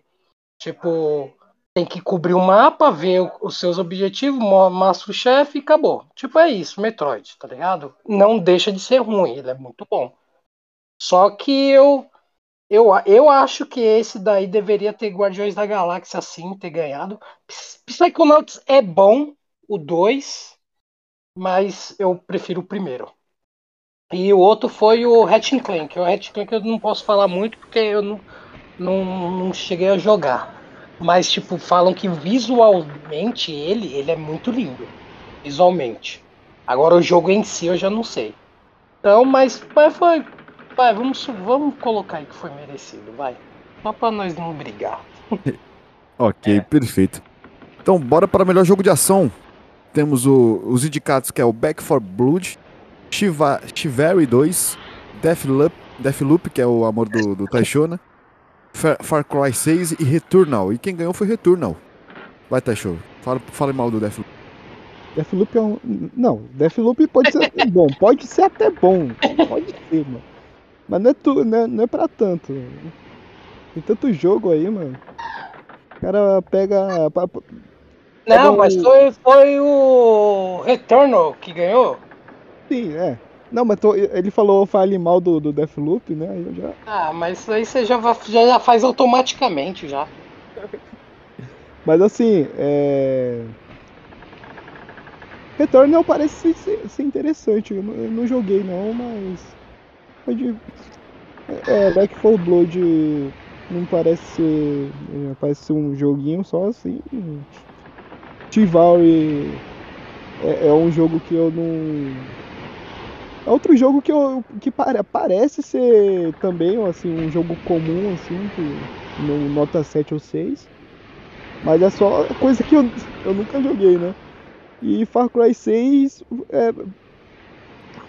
tipo, tem que cobrir o mapa, ver o- os seus objetivos, mo- mostra o chefe e acabou. Tipo, é isso, Metroid, tá ligado? Não deixa de ser ruim, ele é muito bom. Só que eu, eu, eu acho que esse daí deveria ter Guardiões da Galáxia sim, ter ganhado. Ps- Psychonauts é bom, o 2, mas eu prefiro o primeiro. E o outro foi o Ratchet Clank. O Ratchet Clank eu não posso falar muito porque eu não, não, não cheguei a jogar. Mas, tipo, falam que visualmente ele, ele é muito lindo. Visualmente. Agora o jogo em si eu já não sei. Então, mas, mas foi. Vai, vamos, vamos colocar aí que foi merecido, vai. Só pra nós não brigar. Ok, perfeito. Então, bora para o melhor jogo de ação. Temos o- os indicados que é o Back 4 Blood, Shiva, Chivalry 2, Deathloop, Deathloop, que é o amor do, do Taisho, né? Far, Far Cry 6 e Returnal. E quem ganhou foi Returnal. Vai, Taisho. Fala, fale mal do Deathloop. Deathloop é um. Não, Deathloop pode ser até bom. Pode ser até bom. Pode ser, mano. Mas não é, tu, não é, não é pra tanto. Tem tanto jogo aí, mano. O cara pega. Não, mas foi, foi o Returnal que ganhou. Sim, é. Não, mas tô- ele falou fale mal do, do Deathloop, né? Aí eu já. Ah, mas isso aí você já, já, já faz automaticamente já. Mas assim, é. Returnal parece ser, ser interessante. Eu não, eu não joguei não, mas. Pode. É, Back 4 Blood não parece ser. é, Parece ser um joguinho só assim. Chivalry é, é um jogo que eu não. É outro jogo que, eu, que pare- parece ser também assim, um jogo comum, assim, que no nota 7 ou 6. Mas é só coisa que eu, eu nunca joguei, né? E Far Cry 6 é,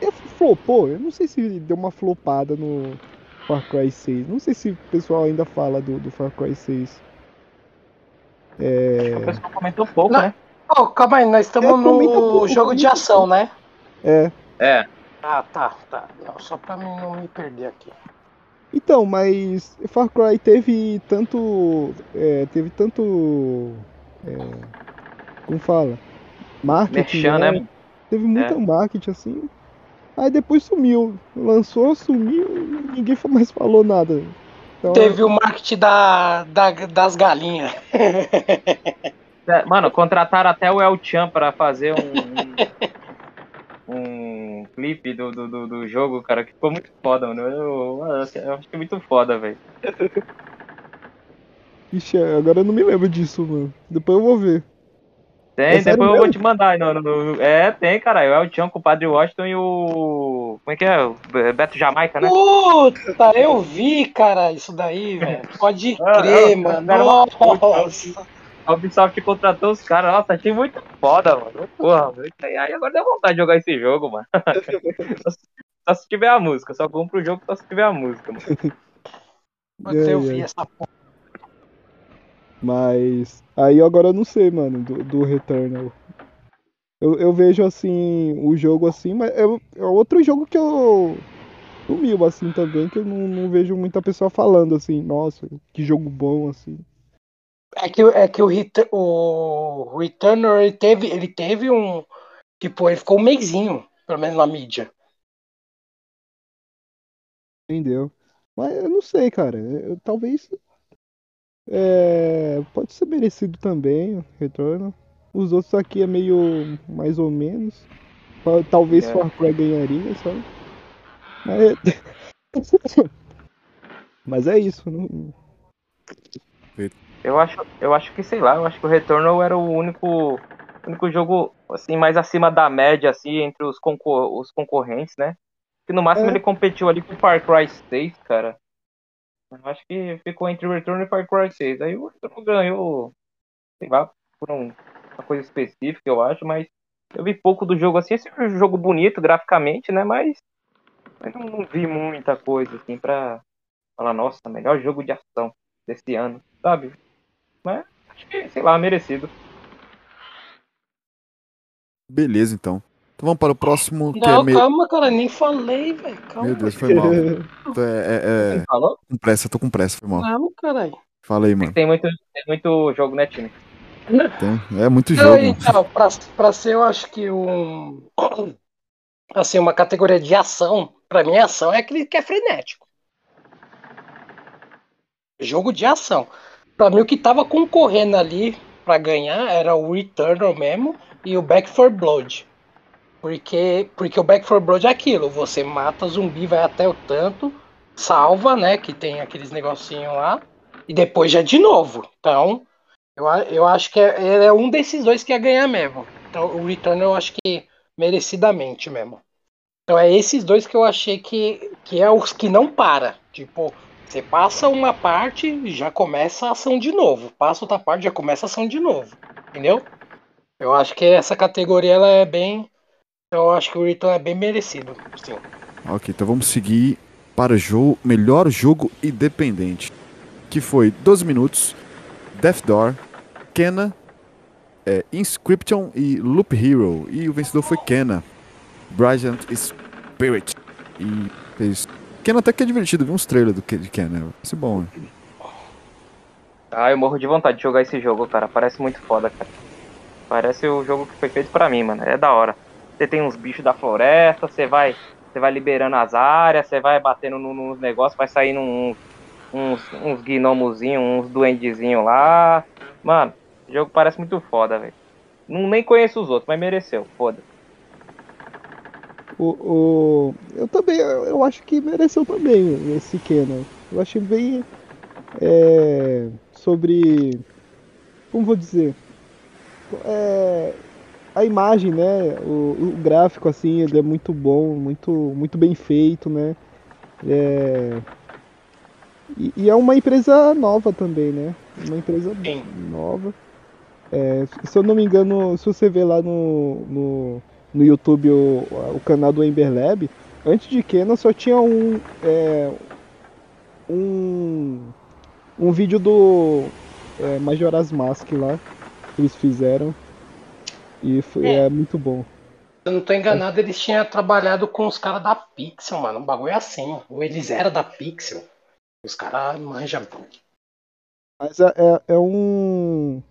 é flopou. Eu não sei se deu uma flopada no Far Cry 6. Não sei se o pessoal ainda fala do, do Far Cry 6. É, O pessoal comentou pouco, Não. né? Ô, calma aí, nós estamos É, no pouco, jogo de ação, né? é. É. Ah, tá, tá. Não, só pra mim não me perder aqui. Então, mas Far Cry teve tanto. é, teve tanto. é, como fala? Marketing. Merchan, né? né? Teve muito É. marketing assim. Aí depois sumiu. Lançou, sumiu e ninguém mais falou nada. Então, Teve o marketing da, da- das galinhas. É, Mano, contrataram até o El Chan pra fazer um, um, um clipe do, do, do, do jogo, cara, que ficou muito foda, mano. Eu, eu acho que é muito foda, velho. Ixi, agora eu não me lembro disso, mano. Depois eu vou ver. Tem, É depois eu vou te mandar. aí No, no- no- é, tem, cara. O El Chan com o Padre Washington e o. Como é que é? O Beto Jamaica, né? Puta, eu vi, cara, isso daí, velho. Pode Ah, crer, ah, mano. cara, Nossa. A Ubisoft contratou os caras. Nossa, achei muito foda, mano. Porra, aí agora deu vontade de jogar esse jogo, mano. só, se- tiver a música. Só compro o jogo só se tiver a música, mano. Puta, eu É, vi é. essa porra. Mas aí agora eu não sei, mano, do, do Returnal. Eu, eu vejo assim, o jogo assim, mas é, é outro jogo que eu sumiu assim também, que eu não, não vejo muita pessoa falando assim, nossa, que jogo bom assim. É que, é que o, Ret- o Returner ele teve, ele teve um. Tipo, ele ficou um mêsinho, pelo menos na mídia. Entendeu? Mas eu não sei, cara. eu- talvez é, pode ser merecido também, o Returnal. Os outros aqui é meio mais ou menos. Tal- Talvez É. Far Cry ganharia, sabe? Mas, mas é isso. Não... Eu acho, eu acho que, sei lá, eu acho que o Returnal era o único, único jogo, assim, mais acima da média, assim, entre os, concor os concorrentes, né? Que no máximo É. ele competiu ali com o Far Cry 6, cara. Acho que ficou entre o Return e Far Cry 6. Aí o Returnal ganhou, sei lá, por um- uma coisa específica, eu acho, mas eu vi pouco do jogo, assim, esse é um jogo bonito graficamente, né? Mas, mas não, não vi muita coisa, assim, pra falar, nossa, melhor jogo de ação desse ano, sabe? Mas acho que, sei lá, merecido. Beleza, então. Então vamos para o próximo, que é Não, meio... calma, cara, nem falei, velho. Calma. Meu Deus, foi mal. Tô, é, é, é, Falou? com pressa, tô com pressa, foi mal. Não, caralho. Fala aí, mano. Tem muito, tem muito jogo, né, time? Tem- é muito jogo. então, pra, pra ser, eu acho que um. Assim, uma categoria de ação, pra mim, ação é aquele que é frenético. Jogo de ação. Pra mim, o que tava concorrendo ali pra ganhar era o Returnal mesmo e o Back 4 Blood. Porque, porque o Back 4 Blood é aquilo: você mata zumbi, vai até o tanto, salva, né? Que tem aqueles negocinhos lá, e depois já de novo. Então, eu, eu acho que é, é um desses dois que ia ganhar mesmo. Então, o Return eu acho que merecidamente mesmo. Então, é esses dois que eu achei que, que é os que não para. Tipo, você passa uma parte já começa a ação de novo. Passa outra parte já começa a ação de novo. Entendeu? Eu acho que essa categoria ela é bem. Eu acho que o Return é bem merecido. Sim. Ok, então vamos seguir para o jogo, melhor jogo independente. Que foi 12 minutos, Death Door, Kena, é, Inscription e Loop Hero. E o vencedor foi Kena, Brilliant Spirit. E fez. Kena até que é divertido, vi uns trailers do, Ke- de Kena. Vai ser bom, né? Ah, eu morro de vontade de jogar esse jogo, cara. Parece muito foda, cara. Parece o jogo que foi feito pra mim, mano. É da hora. Você tem uns bichos da floresta, você vai, você vai liberando as áreas, você vai batendo no- nos negócios, vai saindo uns, uns, uns gnomozinhos, uns duendezinhos lá. Mano, o jogo parece muito foda, velho. Nem conheço os outros, mas mereceu, foda. O, o- eu também, eu acho que mereceu também esse Kenan. Eu achei bem é, sobre, como vou dizer, é, a imagem, né? O, o gráfico, assim, ele é muito bom, muito, muito bem feito, né? É... E, e é uma empresa nova também, né? Uma empresa Sim. nova. É, se eu não me engano, se você ver lá no, no, no YouTube o, o canal do Ember Lab, antes de Kena só tinha um, é, um, um vídeo do é, Majora's Mask lá, que eles fizeram. E foi, É. é muito bom. Se eu não tô enganado, eles tinham trabalhado com os caras da Pixel, mano. Um bagulho assim. Ou eles eram da Pixel. Os caras manjam. Mas é, é, é um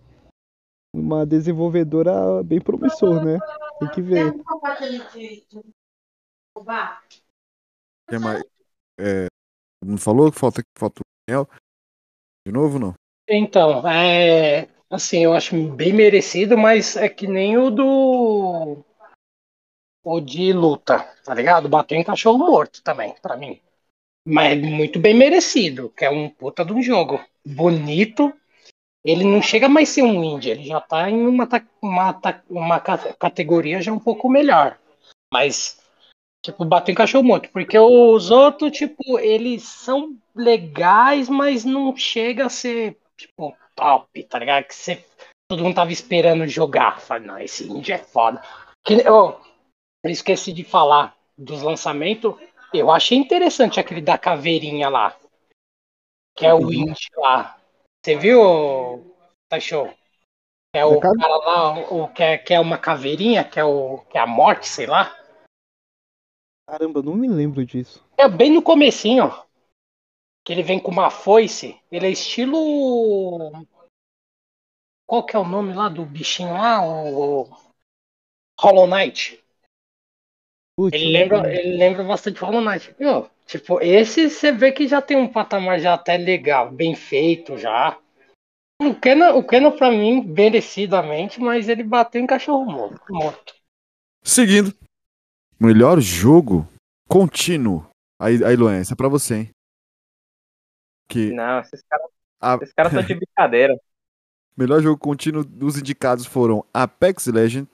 uma desenvolvedora bem promissor, né? Tem que ver. Quem mais? É, não falou que falta, falta o Daniel? De novo, não? Então, é. Assim, eu acho bem merecido, mas é que nem o do. O de luta, tá ligado? Bateu em cachorro morto também, pra mim. Mas é muito bem merecido, que é um puta de um jogo. Bonito. Ele não chega mais a ser um indie, ele já tá em uma, uma, uma ca- categoria já um pouco melhor. Mas, tipo, bateu em cachorro morto. Porque os outros, tipo, eles são legais, mas não chega a ser, tipo, top, tá ligado? Que você, todo mundo tava esperando jogar. Fala, não, esse indie é foda. Que, oh, eu esqueci de falar dos lançamentos. Eu achei interessante aquele da caveirinha lá. Que é o indie lá. Você viu, tá show? É o cara lá, o, que, é, que é uma caveirinha, que é, o, que é a morte, sei lá. Caramba, não me lembro disso. É bem no comecinho, ó. Que ele vem com uma foice. Ele é estilo. Qual que é o nome lá do bichinho lá? O. Hollow Knight. Putz, Ele lembra, ele lembra bastante Hollow Knight. Meu, tipo, esse você vê que já tem um patamar já até legal, bem feito já. O Kenan, o Kenan pra mim, merecidamente, mas ele bateu em cachorro morto. morto. Seguindo. Melhor jogo contínuo. Aí, aí Luan, essa é pra você, hein? Que Não, esses caras a esses caras estão de brincadeira. melhor jogo contínuo dos indicados foram Apex Legends,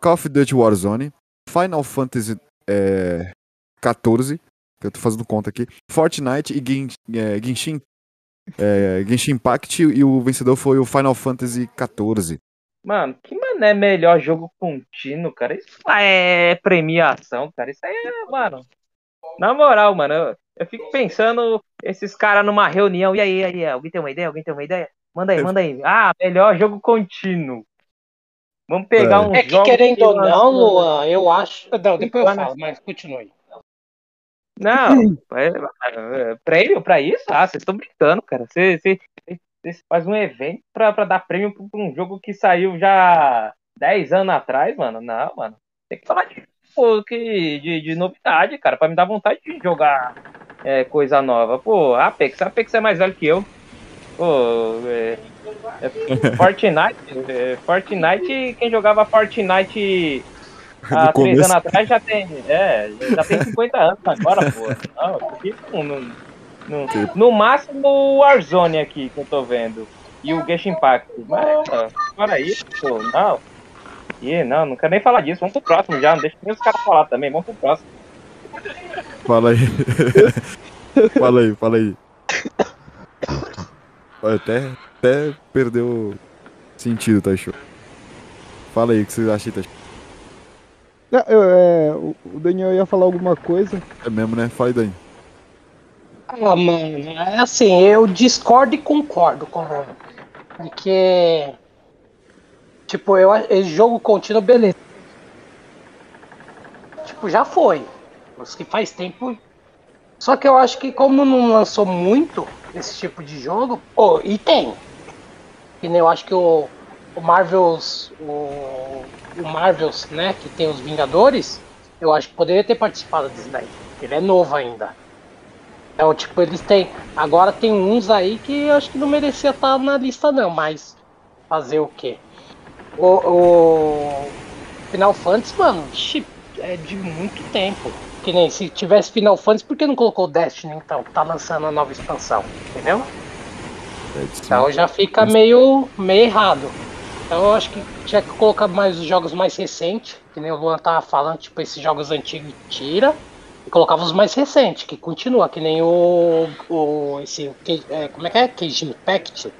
Call of Duty Warzone, Final Fantasy é, 14, que eu tô fazendo conta aqui, Fortnite e Gen, é, Genshin, é, Genshin Impact e o vencedor foi o Final Fantasy 14. Mano, que mané melhor jogo contínuo, cara? Isso é premiação, cara. Isso aí é, mano. Na moral, mano, eu, eu fico pensando esses caras numa reunião. E aí, aí, alguém tem uma ideia? Alguém tem uma ideia? Manda aí, manda aí. Ah, melhor jogo contínuo. Vamos pegar É. um É que querendo ou não, Luan, eu acho. Não, depois eu falo, mas continue. Não, é, é, prêmio pra isso? Ah, vocês estão brincando, cara. Você faz um evento pra, pra dar prêmio pra um jogo que saiu já 10 anos atrás, mano. Não, mano. Tem que falar de, pô, que, de, de novidade, cara, pra me dar vontade de jogar é, coisa nova. Pô, Apex, Apex é mais velho que eu. Pô, é, é Fortnite, é, Fortnite, quem jogava Fortnite há No três anos atrás já tem, é, já tem 50 anos agora, pô. Não, não, não- não- no máximo o Warzone aqui que eu tô vendo. E o Genshin Impact. Mas, ó, fora isso, pô, não. Ih, não, não quero nem falar disso. Vamos pro próximo já. Não deixa nem os caras falar também. Vamos pro próximo. Fala aí. fala aí, fala aí. Até, até perdeu sentido, tá show. Fala aí o que você acha, tá Não, eu- é, o Daniel ia falar alguma coisa. É mesmo, né? Fala aí, Dani. Ah, mano, é assim, eu discordo e concordo com o. Porque. Tipo, eu esse jogo contínuo, beleza. Tipo, já foi. Os que faz tempo. Só que eu acho que como não lançou muito esse tipo de jogo. Oh, e tem. Que nem eu acho que o, o Marvels. O, o Marvels, né? Que tem os Vingadores. Eu acho que poderia ter participado disso daí. Ele é novo ainda. Então, tipo, eles têm. Agora tem uns aí que eu acho que não merecia estar na lista, não, mas. Fazer o quê? O, o Final Fantasy, mano, é de muito tempo. Que nem se tivesse Final Fantasy, por que não colocou Destiny então? que Tá lançando a nova expansão, entendeu? Então já fica meio, meio errado. Então eu acho que tinha que colocar mais os jogos mais recentes, que nem o Luan tava falando, tipo, esses jogos antigos tira. E colocava os mais recentes, que continua, que nem o. o esse. que- é, como é que é? Cage Impact?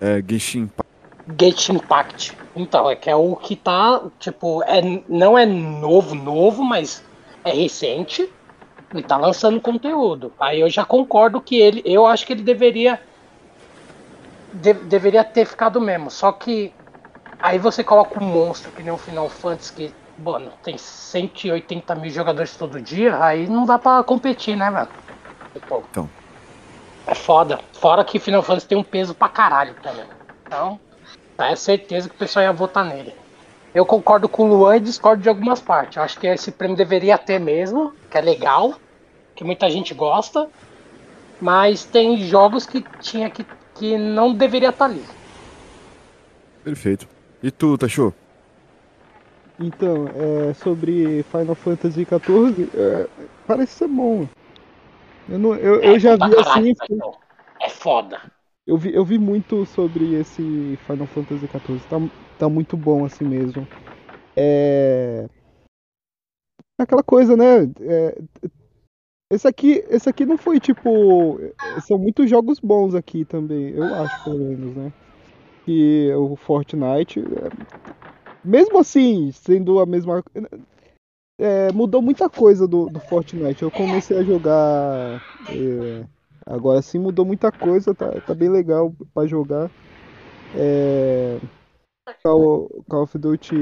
É, Genshin Impact. Gate Impact. Então, é que é o que tá, tipo, é, não é novo, novo, mas é recente e tá lançando conteúdo. Aí eu já concordo que ele, eu acho que ele deveria de- deveria ter ficado mesmo. Só que aí você coloca um monstro que nem o Final Fantasy que, mano, tem 180 mil jogadores todo dia, aí não dá pra competir, né? Tipo, Então. É foda. Fora que Final Fantasy tem um peso pra caralho também. Então, é certeza que o pessoal ia votar nele. Eu concordo com o Luan e discordo de algumas partes. Eu acho que esse prêmio deveria ter mesmo, que é legal, que muita gente gosta. Mas tem jogos que tinha que, que não deveria estar ali. Perfeito. E tu, Tachô? Então, é, sobre Final Fantasy XIV, é, parece ser bom. Eu, não, eu, eu já vi caralho, assim. É foda. Eu vi, eu vi muito sobre esse Final Fantasy XIV. Tá, tá muito bom assim mesmo. É. Aquela coisa, né? é, esse aqui, esse aqui não foi tipo. São muitos jogos bons aqui também, eu acho, pelo menos, né? Que o Fortnite. é, mesmo assim, sendo a mesma. é, mudou muita coisa do, do Fortnite. Eu comecei a jogar. é, agora sim mudou muita coisa, tá, tá bem legal pra jogar. É, Call, Call of Duty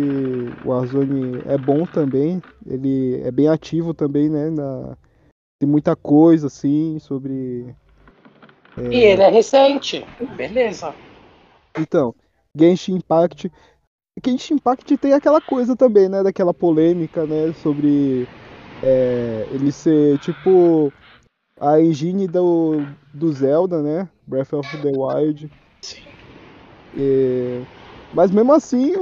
Warzone é bom também. Ele é bem ativo também, né? na- tem muita coisa assim sobre. E ele é recente. Beleza. Então, Genshin Impact. Genshin Impact tem aquela coisa também, né? Daquela polêmica, né? Sobre é, ele ser tipo a engine do, do Zelda, né? Breath of the Wild. Sim. É, mas mesmo assim,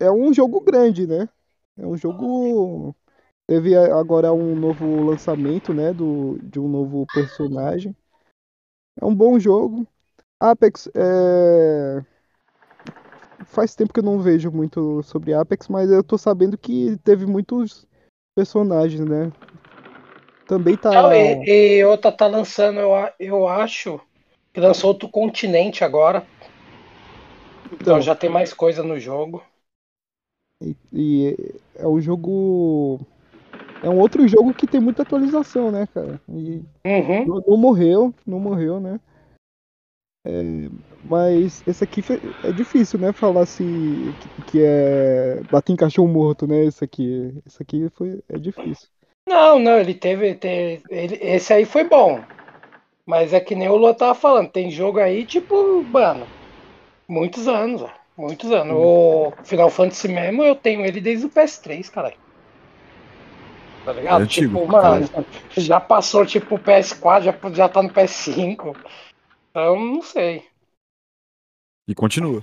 é, é um jogo grande, né? É um jogo. Teve agora um novo lançamento, né? Do, de um novo personagem. É um bom jogo. Apex é. Faz tempo que eu não vejo muito sobre Apex, mas eu tô sabendo que teve muitos personagens, né? Também tá. Não, e, e outra tá lançando, eu, eu acho, que lançou outro continente agora. Então Então. já tem mais coisa no jogo. E, e é um jogo. É um outro jogo que tem muita atualização, né, cara? E Uhum. não, não morreu, não morreu, né? É, mas esse aqui é difícil, né? Falar se que, que é bater em cachorro morto, né? Esse aqui, esse aqui foi é difícil. Não, não, ele teve, te- ele, esse aí foi bom. Mas é que nem o Lua tava falando, tem jogo aí, tipo, mano, muitos anos, ó, muitos anos. O Final Fantasy mesmo, eu tenho ele desde o PS3, caralho. Tá ligado? É antigo, tipo, mano, já passou, tipo, o PS4, já, já tá no PS5. Então, não sei. E continua.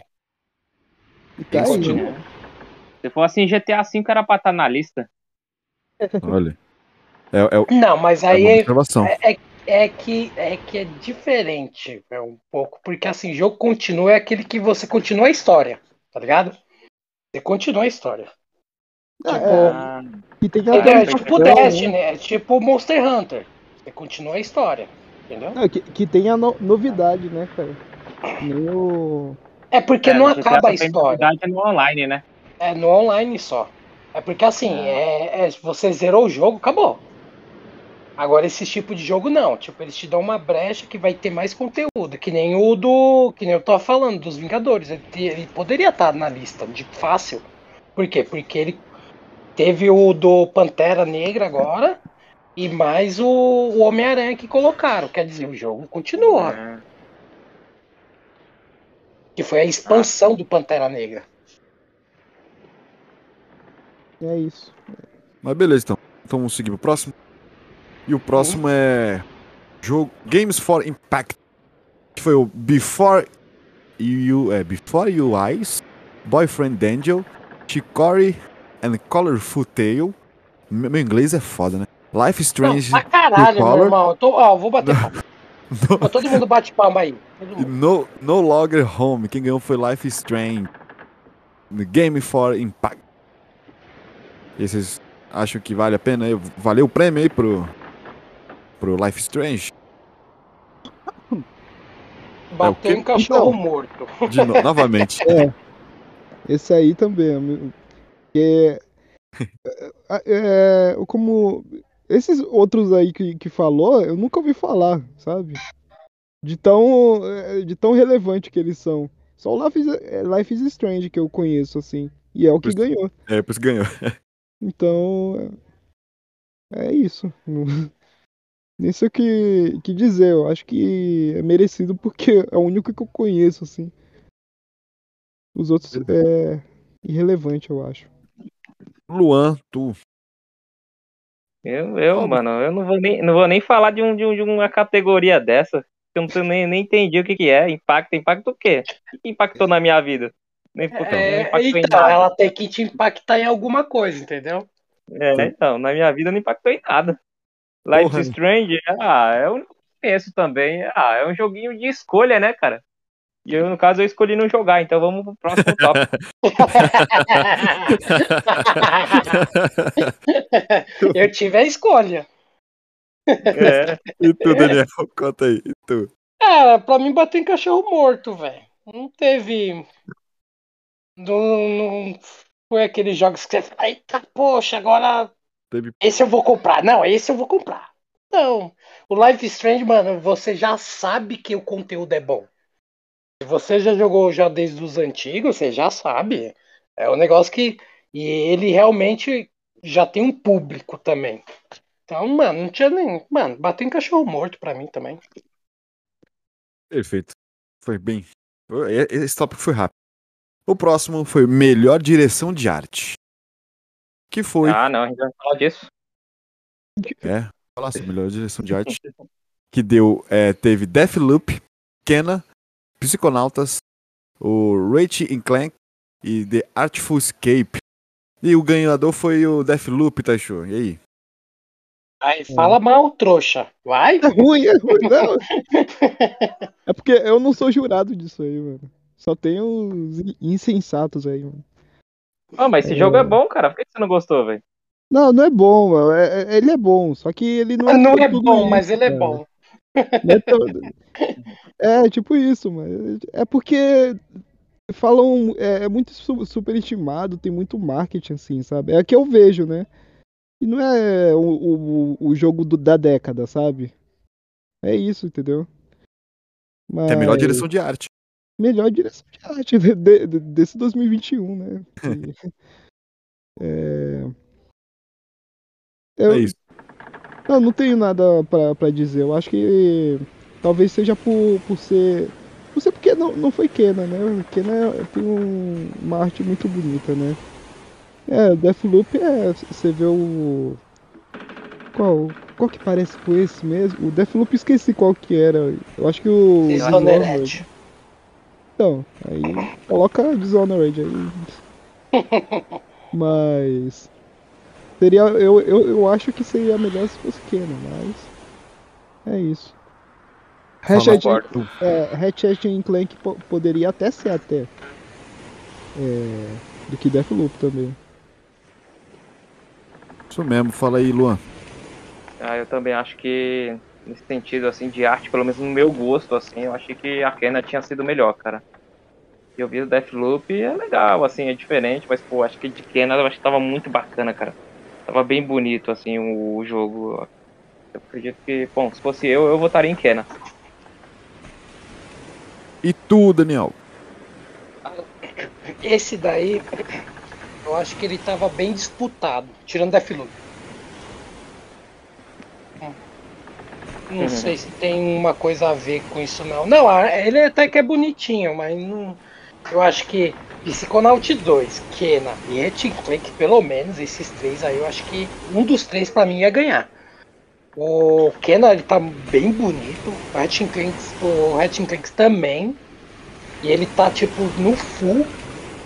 E tá aí, Continua. né? Se for assim, GTA V era pra estar na lista. Olha. É, é, é Não, mas uma aí é, observação. é, é que é que é diferente é um pouco, porque assim, jogo continua é aquele que você continua a história, tá ligado? Você continua a história. Ah, Tipo, é, É, tipo né? Destiny, é tipo Monster Hunter. Você continua a história, entendeu? Não, que, que tem a no- novidade, né, cara? O. É porque é, não acaba a história. novidade no online, né? É no online só. É porque assim, é, é- você zerou o jogo, acabou. Agora esse tipo de jogo não. Tipo, eles te dão uma brecha que vai ter mais conteúdo. Que nem o do. Que nem eu tô falando, dos Vingadores. Ele, te- ele poderia estar na lista de fácil. Por quê? Porque ele teve o do Pantera Negra agora. E mais o, o Homem-Aranha que colocaram. Quer dizer, o jogo continua. É. Que foi a expansão do Pantera Negra. É isso. Mas beleza, então. Então vamos seguir pro próximo. E o próximo é. Jogo Games for Impact. Que foi o Before You. É, Before You Eyes, Boyfriend Angel, Chicory and Colorful Tale. Meu inglês é foda, né? Life is Strange. Não, pra caralho, meu irmão. Eu tô, ó, vou bater palma. Ó, Todo mundo bate palma aí. No, no Logger Home, quem ganhou foi Life is Strange. No Game for Impact. E vocês acham que vale a pena? aí? Valeu o prêmio aí pro, pro Life Strange? Bateu é o quê? em cachorro Então. morto. Novo, novamente. É. Esse aí também. amigo. É, é, é, como esses outros aí que, que falou, eu nunca ouvi falar, sabe? De tão, é, de tão relevante que eles são. Só o Life is, é, Life is Strange que eu conheço, assim. E é o que Pois- ganhou. É, por isso ganhou. Então, é é isso. Não- Nem sei o que, que dizer. Eu acho que é merecido porque é o único que eu conheço, assim. Os outros é irrelevante, eu acho. Luan, tu. Eu, eu mano, eu não vou nem, não vou nem falar de, um, de, um- de uma categoria dessa. Eu não tenho nem, nem entendi o que, que é. Impacto, impacto o quê? O que impactou na minha vida? Nem, puta, não É, então, nada. ela tem que te impactar em alguma coisa, entendeu? É, então, na minha vida não impactou em nada. Life Porra. is Strange, ah, é o único que eu conheço também. Ah, é um joguinho de escolha, né, cara? E eu, no caso, eu escolhi não jogar, então vamos pro próximo tópico. Eu tive a escolha. É, e tu, Daniel? Conta aí. E tu? Cara, pra mim bater em cachorro morto, velho. Não teve. Não, não foi aqueles jogos que você fala, eita, poxa, agora Teve esse eu vou comprar. Não, esse eu vou comprar. Não. O Life Strange, mano, você já sabe que o conteúdo é bom. Se você já jogou já desde os antigos, você já sabe. É um negócio que. E ele realmente já tem um público também. Então, mano, não tinha nem. Mano, bateu em cachorro morto pra mim também. Perfeito. Foi bem. Esse tópico foi rápido. O próximo foi melhor direção de arte. Que foi. ah, não, a gente vai falar disso. É, falar sobre melhor direção de arte. que deu. é, teve Deathloop, Kena, Psiconautas, o Ratchet Clank e The Artful Escape. E o ganhador foi o Deathloop, Taicho. E aí? Aí fala mal, trouxa. Vai? É ruim, é ruim, não. É porque eu não sou jurado disso aí, mano. Só tem os insensatos aí, mano. Ah, mas esse É. jogo é bom, cara. Por que você não gostou, velho? Não, não é bom. É- é- ele é bom, só que ele não é. Não é tudo bom, isso, mas ele é bom. Não é, todo- É, tipo isso, mano. É porque falam. É, é muito su- superestimado, tem muito marketing, assim, sabe? É que eu vejo, né? E não é o, o, o jogo do- da década, sabe? É isso, entendeu? Mas... É a melhor direção de arte. Melhor direção de arte de- de- de- desse 2021, né? E, é... Eu, É isso. Não, não tenho nada pra, pra dizer. Eu acho que talvez seja por, por ser. Por ser porque não, não foi Kena, né? Kena tem um- uma arte muito bonita, né? É, Deathloop é. Você vê o. Qual? Qual que parece com esse mesmo? O Deathloop esqueci qual que era. Eu acho que o. Dishonored. Então, aí coloca Dishonored aí. Mas. Seria. Eu, eu, eu acho que seria melhor se fosse Kena, mas. É isso. Ratchet, é, Ratchet Clank po- poderia até ser até. É, do que Deathloop também. Isso mesmo. Fala aí, Luan. Ah, eu também acho que, nesse sentido, assim, de arte, pelo menos no meu gosto, assim, eu achei que a Kena tinha sido melhor, cara. Eu vi o Deathloop é legal, assim, é diferente, mas, pô, acho que de Kena eu acho que tava muito bacana, cara. Tava bem bonito, assim, o, o jogo. Eu acredito que, bom, se fosse eu, eu votaria em Kena. E tu, Daniel? Esse daí, eu acho que ele tava bem disputado, tirando Deathloop. Não Uhum. sei se tem uma coisa a ver com isso não. Não, ele até que é bonitinho, mas não. Eu acho que Psychonaut 2, Kena e Clank, pelo menos esses três aí, eu acho que um dos três pra mim ia ganhar. O Kena ele tá bem bonito, o Clank, o Clank também. E ele tá tipo no full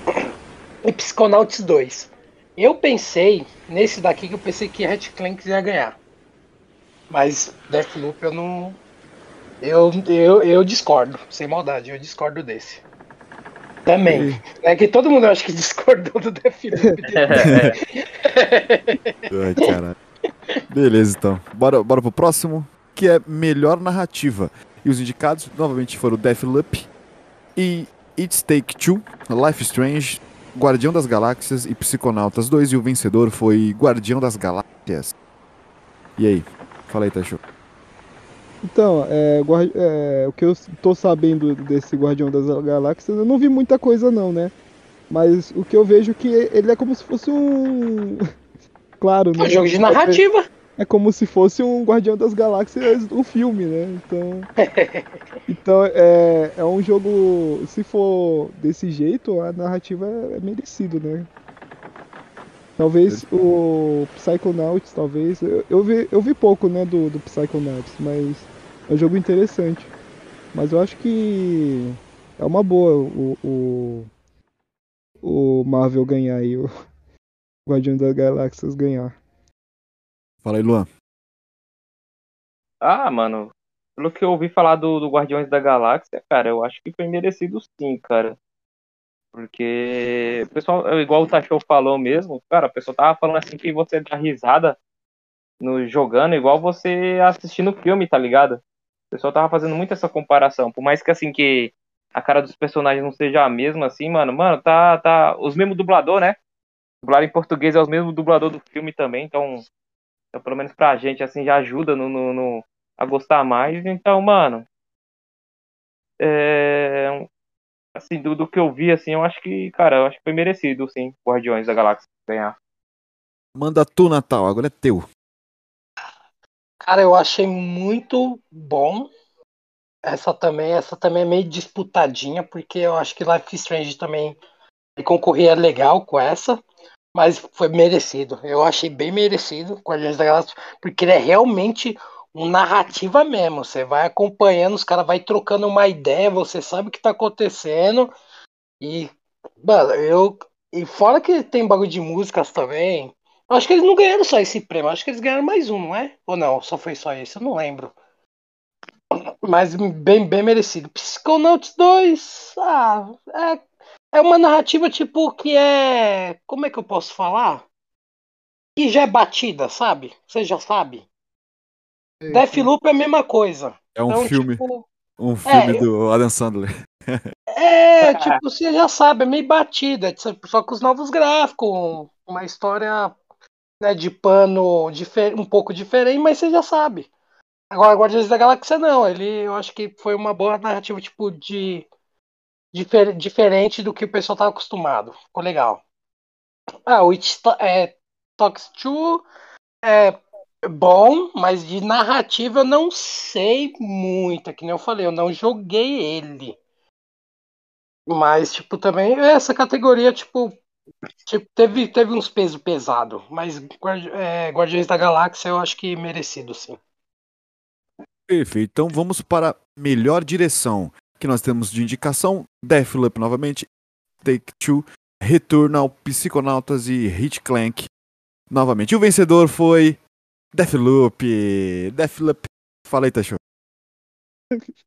e Psychonauts 2. Eu pensei, nesse daqui que eu pensei que Clank ia ganhar. Mas Deathloop eu não. Eu, eu, eu discordo, sem maldade, eu discordo desse. Também. É que todo mundo acho que discordou do Deathloop. Ai, caralho. Beleza, então. Bora, bora pro próximo, que é melhor narrativa. E os indicados, novamente, foram Deathloop e It's Take Two, Life Strange, Guardião das Galáxias e Psiconautas 2. E o vencedor foi Guardião das Galáxias. E aí? Fala aí, Tacho. Então, é, guardi- é, o que eu tô sabendo desse Guardião das Galáxias, eu não vi muita coisa não, né? Mas o que eu vejo é que ele é como se fosse um. Claro, É né? um jogo de narrativa. É como se fosse um Guardião das Galáxias do filme, né? Então. Então é, é um jogo. Se for desse jeito, a narrativa é, é merecido, né? Talvez o Psychonauts, talvez. Eu, eu, vi, eu vi pouco, né, do, do Psychonauts, mas é um jogo interessante. Mas eu acho que é uma boa o, o, o Marvel ganhar aí, o Guardião das Galáxias ganhar. Fala aí, Luan. Ah, mano, pelo que eu ouvi falar do, do Guardiões da Galáxia, cara, eu acho que foi merecido sim, cara. Porque o pessoal, igual o Tachou falou mesmo, cara, o pessoal tava falando assim que você dá risada no jogando igual você assistindo filme, tá ligado? O pessoal tava fazendo muito essa comparação. Por mais que assim que a cara dos personagens não seja a mesma, assim, mano, mano, tá, tá. Os mesmos dublador, né? Dublar em português é os mesmos dublador do filme também, então, então pelo menos pra gente, assim, já ajuda no, no, no- a gostar mais. Então, mano. É, assim, do, do que eu vi, assim, eu acho que, cara, eu acho que foi merecido, sim, Guardiões da Galáxia ganhar. Manda tu, Natal, agora é teu. Cara, eu achei muito bom. Essa também, essa também é meio disputadinha, porque eu acho que Life is Strange também concorria legal com essa, mas foi merecido. Eu achei bem merecido Guardiões da Galáxia, porque ele é realmente narrativa mesmo. Você vai acompanhando, os caras vai trocando uma ideia, você sabe o que tá acontecendo. E, mano, eu. E fora que tem bagulho de músicas também. Acho que eles não ganharam só esse prêmio, acho que eles ganharam mais um, não é? Ou não? Só foi só esse? Eu não lembro. Mas bem, bem merecido. Psychonauts 2, ah, é, é uma narrativa tipo que é. Como é que eu posso falar? Que já é batida, sabe? Você já sabe. Deathloop é a mesma coisa. É um Então, filme, tipo, um filme eu- do Adam Sandler. É, tipo, você já sabe, é meio batida, só com os novos gráficos, uma história né, de pano difer- um pouco diferente, mas você já sabe. Agora, Guardiões da Galáxia não, ele eu acho que foi uma boa narrativa, tipo, de difer- diferente do que o pessoal tava acostumado. Ficou legal. Ah, o It é, Talks to é bom, mas de narrativa eu não sei muito, é que nem eu falei, eu não joguei ele. Mas, tipo, também essa categoria, tipo, tipo teve, teve uns pesos pesados. Mas é, Guardiões da Galáxia eu acho que merecido, sim. Perfeito. Então vamos para melhor direção. Que nós temos de indicação Deathloop novamente, Take Two, Returnal, Psiconautas e Hit Clank. Novamente. E o vencedor foi Deathloop. Deathloop. Fala aí, Tacho.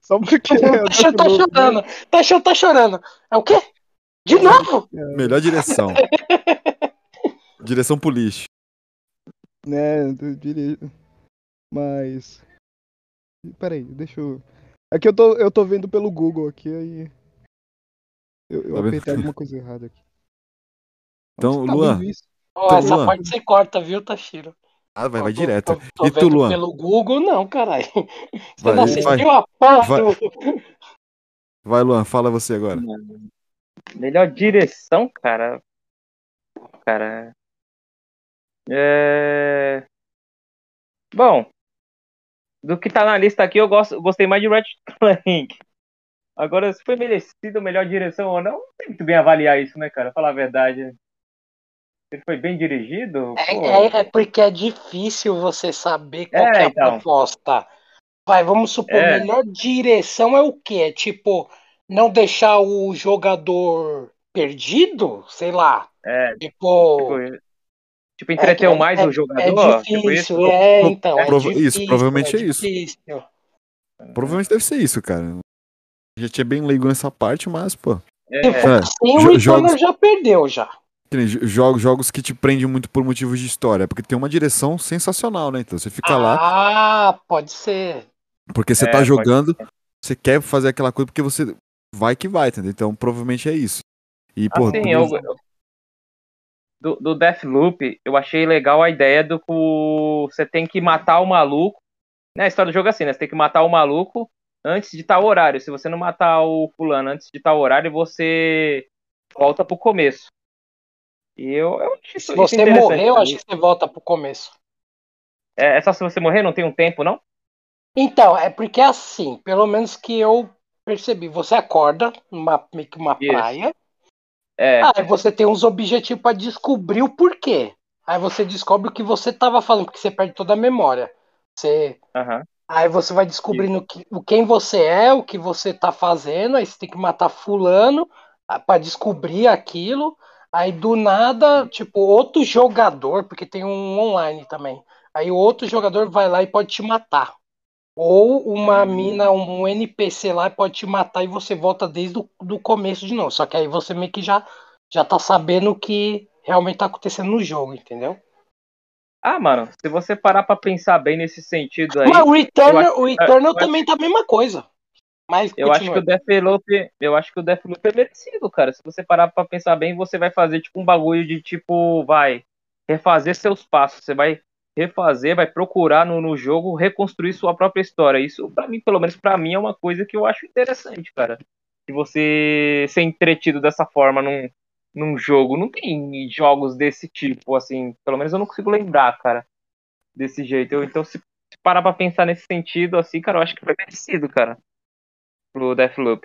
Só porque é Tá, tá né? chorando. Tá, cho- tá chorando. É o quê? De novo? Melhor direção. direção pro lixo. né? Mas. Peraí, deixa eu. É que eu tô, eu tô vendo pelo Google aqui, aí. Eu, eu Tá vendo? apertei alguma coisa errada aqui. Então, Tá Luan. visto. Ó, Então, essa Luan. parte você corta, viu, Tashiro? Ah, vai, vai Tô- direto. Tô, tô E tu, Luan? pelo Google, não, caralho. Você Vai, não vai. assistiu a porra Vai. do... Vai, Luan, fala você agora. Melhor direção, cara. Cara. É. Bom. Do que tá na lista aqui, eu gosto, eu gostei mais de Ratchet Clank. Agora, se foi merecido melhor direção ou não, não sei muito bem avaliar isso, né, cara? Falar a verdade. Ele foi bem dirigido? É, é- é porque é difícil você saber qual É, que é a então. proposta. Vai, vamos supor, É. melhor direção é o quê? É tipo, não deixar o jogador perdido? Sei lá. é, Tipo, tipo, tipo, entreteu é- mais é- o é jogador? Tipo difícil, isso? é, então. É Prova- isso, difícil, provavelmente é isso. difícil. Provavelmente deve ser isso, cara. Já tinha bem leigo nessa parte, mas, pô. É, É, Sim, o Returner jogos- já perdeu já. Jogos, jogos que te prendem muito por motivos de história. Porque tem uma direção sensacional, né? Então você fica lá, Ah, pode ser. porque você É, tá jogando, você quer fazer aquela coisa porque você vai que vai, entendeu? Então provavelmente é isso. E, Assim, do- eu, eu- do, do Deathloop, eu achei legal a ideia do que você tem que matar o maluco. Né, a história do jogo é assim, né? Você tem que matar o maluco antes de tal horário. Se você não matar o fulano antes de tal horário, você volta pro começo. E eu, eu isso Se você morrer, eu acho que você volta pro começo. É, é só se você morrer, não tem um tempo, não? Então, é porque assim, pelo menos que eu percebi, você acorda numa meio que uma Isso. praia, É, aí você tem uns objetivos pra descobrir o porquê. Aí você descobre o que você tava falando, porque você perde toda a memória. Você aham. Aí você vai descobrindo que, o quem você é, o que você tá fazendo, aí você tem que matar fulano ah, pra descobrir aquilo. Aí do nada, tipo, outro jogador, porque tem um online também. Aí o outro jogador vai lá e pode te matar. Ou uma mina, um NPC lá pode te matar e você volta desde o do começo de novo. Só que aí você meio que já, já tá sabendo o que realmente tá acontecendo no jogo, entendeu? Ah, mano, se você parar pra pensar bem nesse sentido aí, Mas o Returnal, acho- o Returnal acho- também tá a mesma coisa. Mas Eu acho que o Deathloop, eu acho que o Deathloop é merecido, cara. Se você parar pra pensar bem, você vai fazer tipo um bagulho de tipo, vai refazer seus passos, você vai refazer, vai procurar no, no jogo reconstruir sua própria história. Isso pra mim, pelo menos pra mim é uma coisa que eu acho interessante, cara. De você ser entretido dessa forma num, num jogo. Não tem jogos desse tipo, assim, pelo menos eu não consigo lembrar, cara, desse jeito. Eu- então se, se parar pra pensar nesse sentido assim, cara, eu acho que foi merecido, cara. Pro Deathloop.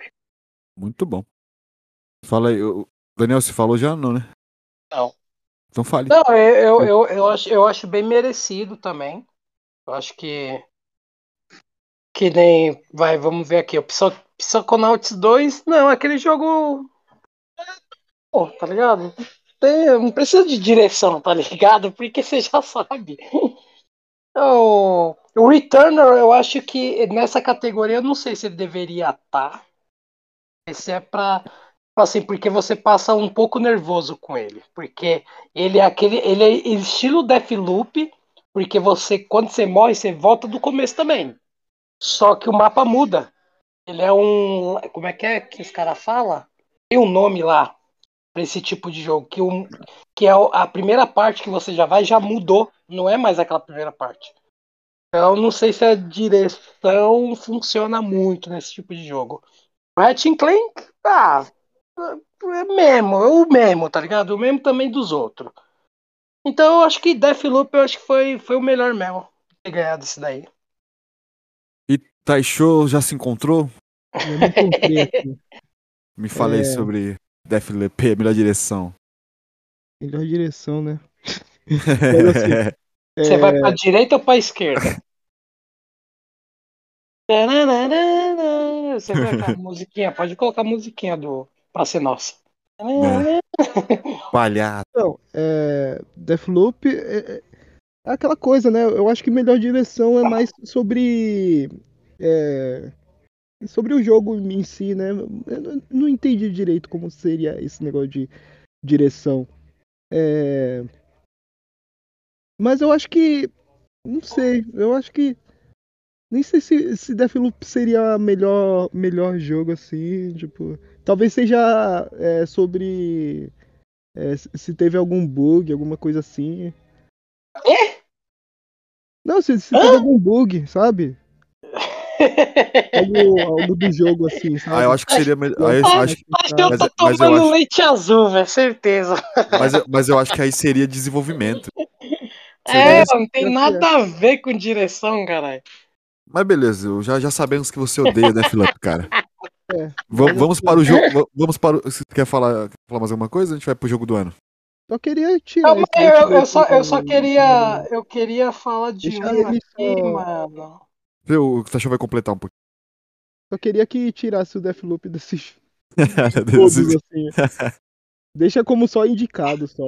muito bom. Fala aí, o- Daniel, você falou já? Não, né? Não. Então fale. Não, eu, eu, eu, eu, acho, eu acho bem merecido também. Eu acho que. Que nem. Vai, vamos ver aqui. O Psy- Psychonauts 2. Não, aquele jogo. Pô, tá ligado? Tem- não precisa de direção, tá ligado? Porque você já sabe. O, o Returner, eu acho que nessa categoria, eu não sei se ele deveria estar. Esse é pra. Assim, porque você passa um pouco nervoso com ele. Porque ele é aquele. Ele é estilo Deathloop. Porque você, quando você morre, você volta do começo também. Só que o mapa muda. Ele é um. Como é que é que os caras falam? Tem um nome lá pra esse tipo de jogo. Que, um, que é a primeira parte que você já vai já mudou. Não é mais aquela primeira parte. Então não sei se a direção funciona muito nesse tipo de jogo. Ratchet Clank, ah, é mesmo, é o mesmo, tá ligado? O mesmo também dos outros. Então eu acho que Deathloop eu acho que foi, foi o melhor mesmo ter ganhado esse daí. E Taisho já se encontrou? Eu não encontrei aqui. Me falei É. sobre Deathloop, melhor direção. Melhor direção, né? Mas, assim, Você é, vai pra direita ou pra esquerda? Você vai com a musiquinha, pode colocar a musiquinha do Pra Ser Nossa. Palhaço. Então, é, Deathloop é, é aquela coisa, né? Eu acho que melhor direção é mais sobre. é, sobre o jogo em si, né? Eu não- não entendi direito como seria esse negócio de direção. É, mas eu acho que. Não sei, eu acho que. Nem sei se, se Deathloop seria melhor melhor jogo assim, tipo. Talvez seja é, sobre. é, se teve algum bug, alguma coisa assim. Quê? Não, se, se teve algum bug, sabe? Algo, algo do jogo assim, sabe? Ah, eu acho que seria melhor. ah, eu acho- Acho que eu Mas- tô mas eu tomando acho- leite azul, velho, certeza. mas, eu- mas eu acho que aí seria desenvolvimento. É, não tem nada a ver com direção, caralho. Mas beleza, eu já, já sabemos que você odeia Deathloop, cara. É. Va- vamos para o jogo. va- Vamos para o. Você quer falar, quer falar mais alguma coisa? A gente vai pro jogo do ano. Só queria tirar. Não, eu, eu Deathloop só, eu só queria. Eu queria falar de Deixa um aqui, só- mano. O Tachão vai completar um pouquinho. Só queria que tirasse o Deathloop desses todos, assim. Deixa como só indicado, só.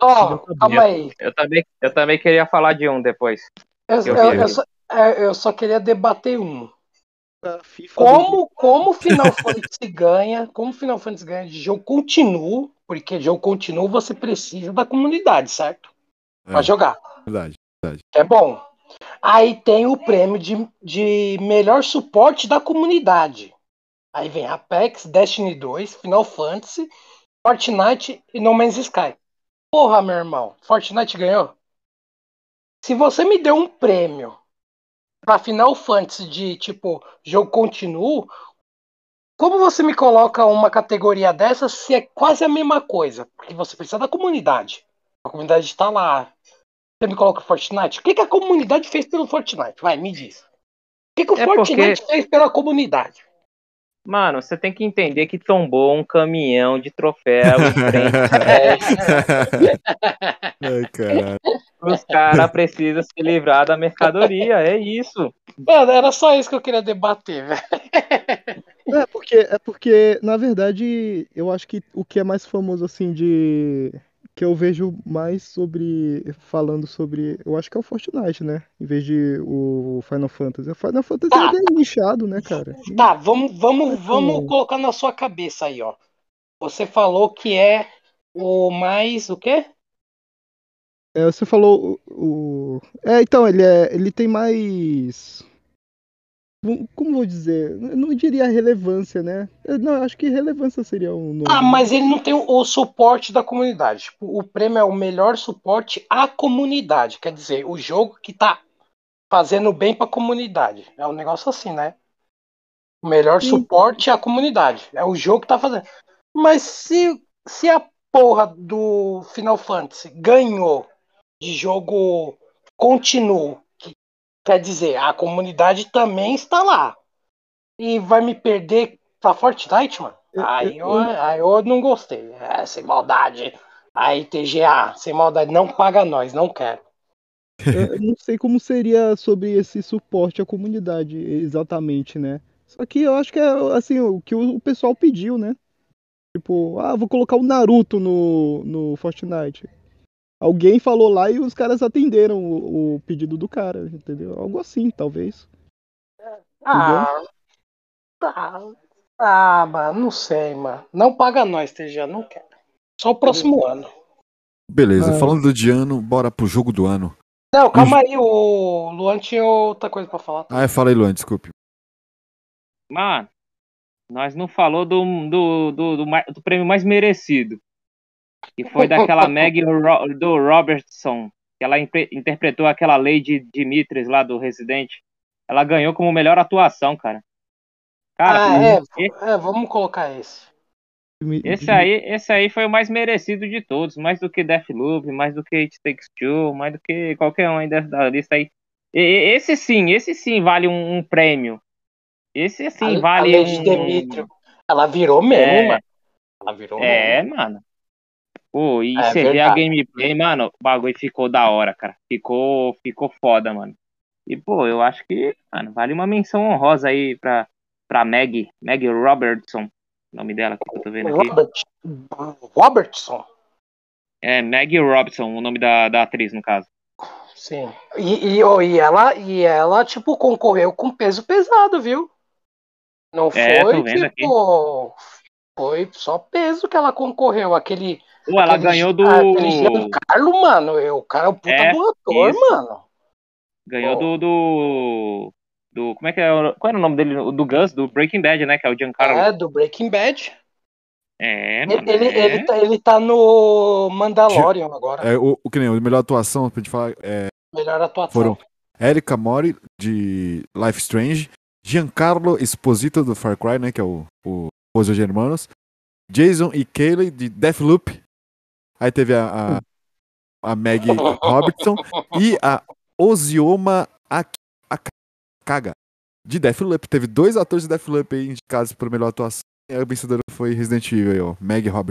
Ó, calma aí. Eu também, eu também queria falar de um depois. Eu, Eu eu- eu só, é, eu só queria debater um. Como, como o Final Fantasy ganha, como o Final Fantasy ganha de jogo continuo, porque jogo continuo você precisa da comunidade, certo? Pra É. jogar. Verdade. que é bom. Aí tem o prêmio de, de melhor suporte da comunidade. Aí vem Apex, Destiny 2, Final Fantasy, Fortnite e No Man's Sky. Porra, meu irmão, Fortnite ganhou? Se você me deu um prêmio pra Final Fantasy de tipo jogo continuo, como você me coloca uma categoria dessa se é quase a mesma coisa? Porque você precisa da comunidade. A comunidade está lá. Você me coloca Fortnite? O que, que a comunidade fez pelo Fortnite? Vai, me diz. O que, que o É Fortnite fez pela comunidade? Mano, você tem que entender que tombou um caminhão de troféu em frente. Ai, caralho. Os caras precisam se livrar da mercadoria, é isso. Mano, era só isso que eu queria debater, velho. É porque, é porque, na verdade, eu acho que o que é mais famoso, assim, de. Que eu vejo mais sobre. Falando sobre. Eu acho que é o Fortnite, né? Em vez de o Final Fantasy. O Final Fantasy Tá. é bem nichado, né, cara? Tá, vamos, vamos, vamos Hum. colocar na sua cabeça aí, ó. Você falou que é o mais. O quê? É, você falou o, o- É, então, ele é. Ele tem mais. Como vou dizer? Eu não diria relevância, né? Eu- Não, acho que relevância seria o nome. Ah, mas ele não tem o, o suporte da comunidade. Tipo, o prêmio é o melhor suporte à comunidade. Quer dizer, o jogo que tá fazendo bem pra comunidade. É um negócio assim, né? O melhor Sim. suporte à comunidade. É o jogo que tá fazendo. Mas se, se a porra do Final Fantasy ganhou de jogo contínuo, que quer dizer, a comunidade também está lá. E vai me perder pra Fortnite, mano? Aí eu, aí eu não gostei. É, sem maldade. Aí, TGA, sem maldade, não paga nós, não quero. Eu não sei como seria sobre esse suporte à comunidade exatamente, né? Só que eu acho que é assim, o que o o pessoal pediu, né? Tipo, ah, vou colocar o Naruto no, no Fortnite. Alguém falou lá e os caras atenderam o, o pedido do cara, entendeu? Algo assim, talvez. Ah, tá. Ah, mano, não sei, mano. Não paga nós, TGA, não quero. Só o próximo ano. Beleza, Ah. falando de ano, bora pro jogo do ano. Não, calma aí, o Luan tinha outra coisa pra falar. Ah, eu falei, Luan, desculpe. Mano, nós não falou do, do, do, do, do prêmio mais merecido. Que foi daquela Meg do Robertson. Que ela interpretou aquela Lady Dimitris lá do Resident. Ela ganhou como melhor atuação, cara. Cara, ah, é, e- é, vamos colocar esse. esse aí, esse aí foi o mais merecido de todos. Mais do que Deathloop, mais do que It Takes Two, mais do que qualquer um aí da lista aí. E- e- esse sim, esse sim vale um, um prêmio. Esse sim a, vale a Lady um... Ela virou mesmo, É. mano. Ela virou É, mesmo. mano. Pô, e É você vê a verdade. gameplay, mano, o bagulho ficou da hora, cara. Ficou, ficou foda, mano. E, pô, eu acho que, mano, vale uma menção honrosa aí pra, pra Meg, Meg Robertson, o nome dela que eu tô vendo aqui. Robert, Robertson. É, Meg Robson, o nome da, da atriz, no caso. Sim. E, e, oh, e ela, e ela, tipo, concorreu com peso pesado, viu? Não É, foi, tipo. Foi só peso que ela concorreu. Aquele. Pô, ela ganhou do. Aquele Giancarlo, mano. eu- O cara é um puta É, do ator, isso. mano. Ganhou do, do. do. Como é que é? o- Qual era o nome dele? O Do Gus, do Breaking Bad, né? Que é o Giancarlo. É, do Breaking Bad. É, mano. Ele, ele, é. ele, tá, ele tá no Mandalorian agora. É, o, o que nem a melhor atuação, pra gente falar, é, Melhor atuação. foram Erika Mori, de Life Strange, Giancarlo Esposito, do Far Cry, né, que é o, o Os Germanos, Jason e Kayleigh, de Deathloop, aí teve a, a, a Meg Robertson e a Ozioma Ak- Akaga, de Deathloop. Teve dois atores de Deathloop aí indicados por melhor atuação, e a vencedora foi Resident Evil, aí, ó, Meg Robertson.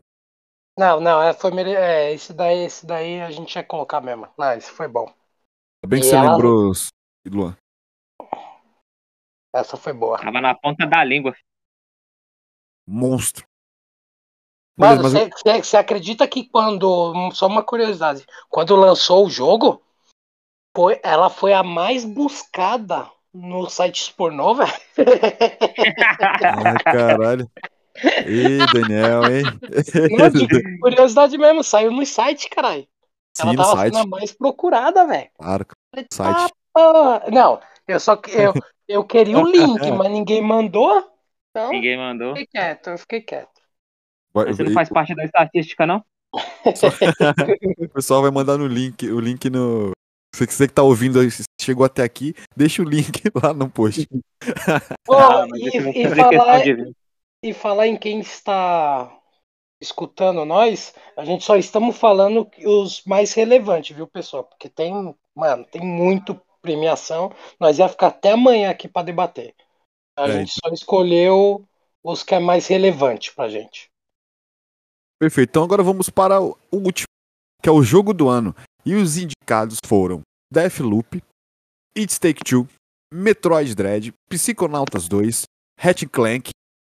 Não, não, é, foi mere... é, esse daí, esse daí a gente ia colocar mesmo. Não, esse foi bom. Ainda bem que E você ela- lembrou, Luan. Essa foi boa. Tava na ponta da língua. Monstro. Mano, você você acredita que quando. Só uma curiosidade. Quando lançou o jogo, Foi, ela foi a mais buscada no site pornô, velho. Ai, caralho. Ih, Daniel, hein? Não, de curiosidade mesmo, saiu no site, caralho. Ela Sim, no tava site. sendo a mais procurada, velho. Claro, site. "Tá, porra." Não, eu só que- eu, eu queria o link, mas ninguém mandou. Então, Ninguém mandou. fiquei quieto, eu fiquei quieto. Vai- Você não faz parte da estatística, não? O pessoal vai mandar no link, o link no. Se você que tá ouvindo, chegou até aqui, deixa o link lá no post. Ah, mas e, e falar, de e falar em quem está escutando nós, a gente só estamos falando os mais relevantes, viu, pessoal? Porque tem, mano, tem muito premiação. Nós ia ficar até amanhã aqui para debater. A É, gente só escolheu os que é mais relevante pra gente. Perfeito. Então agora vamos para o último, que é o jogo do ano. E os indicados foram Deathloop, It's Take Two, Metroid Dread, Psychonautas 2, Hatch Clank,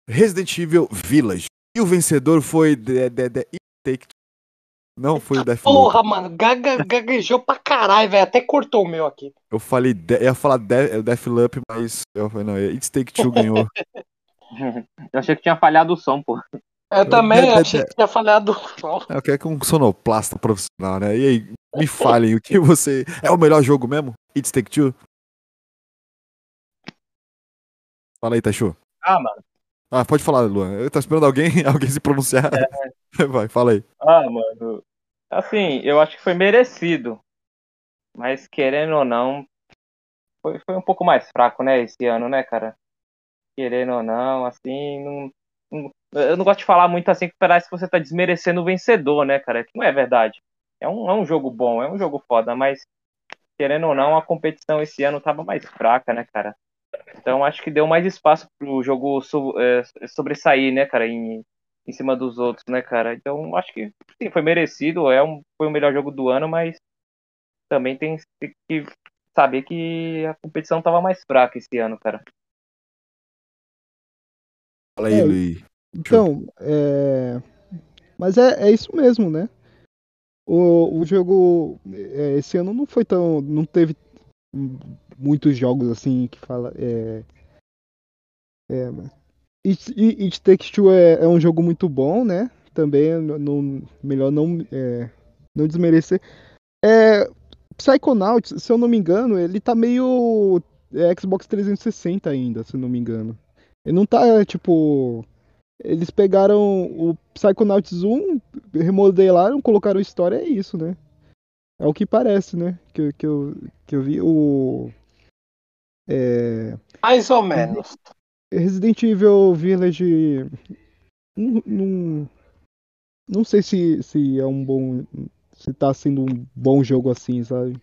Resident Evil Village. E o vencedor foi The, the, the It Take Two. Não foi o Deathloop. Porra, mano, gaga, gaguejou pra caralho, velho. Até cortou o meu aqui. Eu falei, de, eu ia falar de, Deathloop, mas eu falei, não, It's Take Two ganhou. Eu achei que tinha falhado o som, pô. Eu também de- achei que tinha falhado. Eu quero que um sonoplasta profissional, né? E aí, me falem, o que você. É o melhor jogo mesmo? It's Take Two? Fala aí, Tachu. Ah, mano. Ah, pode falar, Luan. Eu tô esperando alguém, alguém se pronunciar. Vai, fala aí. Ah, mano. Assim, eu acho que foi merecido. Mas querendo ou não, foi, foi um pouco mais fraco, né, esse ano, né, cara? Querendo ou não, assim, não- eu não gosto de falar muito assim que parece que você tá desmerecendo o vencedor, né, cara? Que não é verdade. É um, é um jogo bom, é um jogo foda, mas querendo ou não, a competição esse ano tava mais fraca, né, cara? Então acho que deu mais espaço pro jogo so- é, sobressair, né, cara, em, em cima dos outros, né, cara? Então acho que sim, foi merecido, é um, foi o melhor jogo do ano, mas também tem, que saber que a competição tava mais fraca esse ano, cara. Fala aí, É, Luiz. Então, é... Mas é, é isso mesmo, né? O, o jogo é, esse ano não foi tão. não teve muitos jogos assim que fala. É, é, It, It Takes Two é, é um jogo muito bom, né? Também não, não- melhor não, é, não desmerecer. É, Psychonauts, se eu não me engano, ele tá meio é, Xbox 360 ainda, se eu não me engano. Ele não tá, tipo. Eles pegaram o Psychonauts 1, remodelaram, colocaram história, é isso, né? É o que parece, né? Que, eu- que, eu, que eu vi. O. É, Mais ou menos. Resident Evil Village. Não, não, não sei se, se é um bom. Se tá sendo um bom jogo assim, sabe?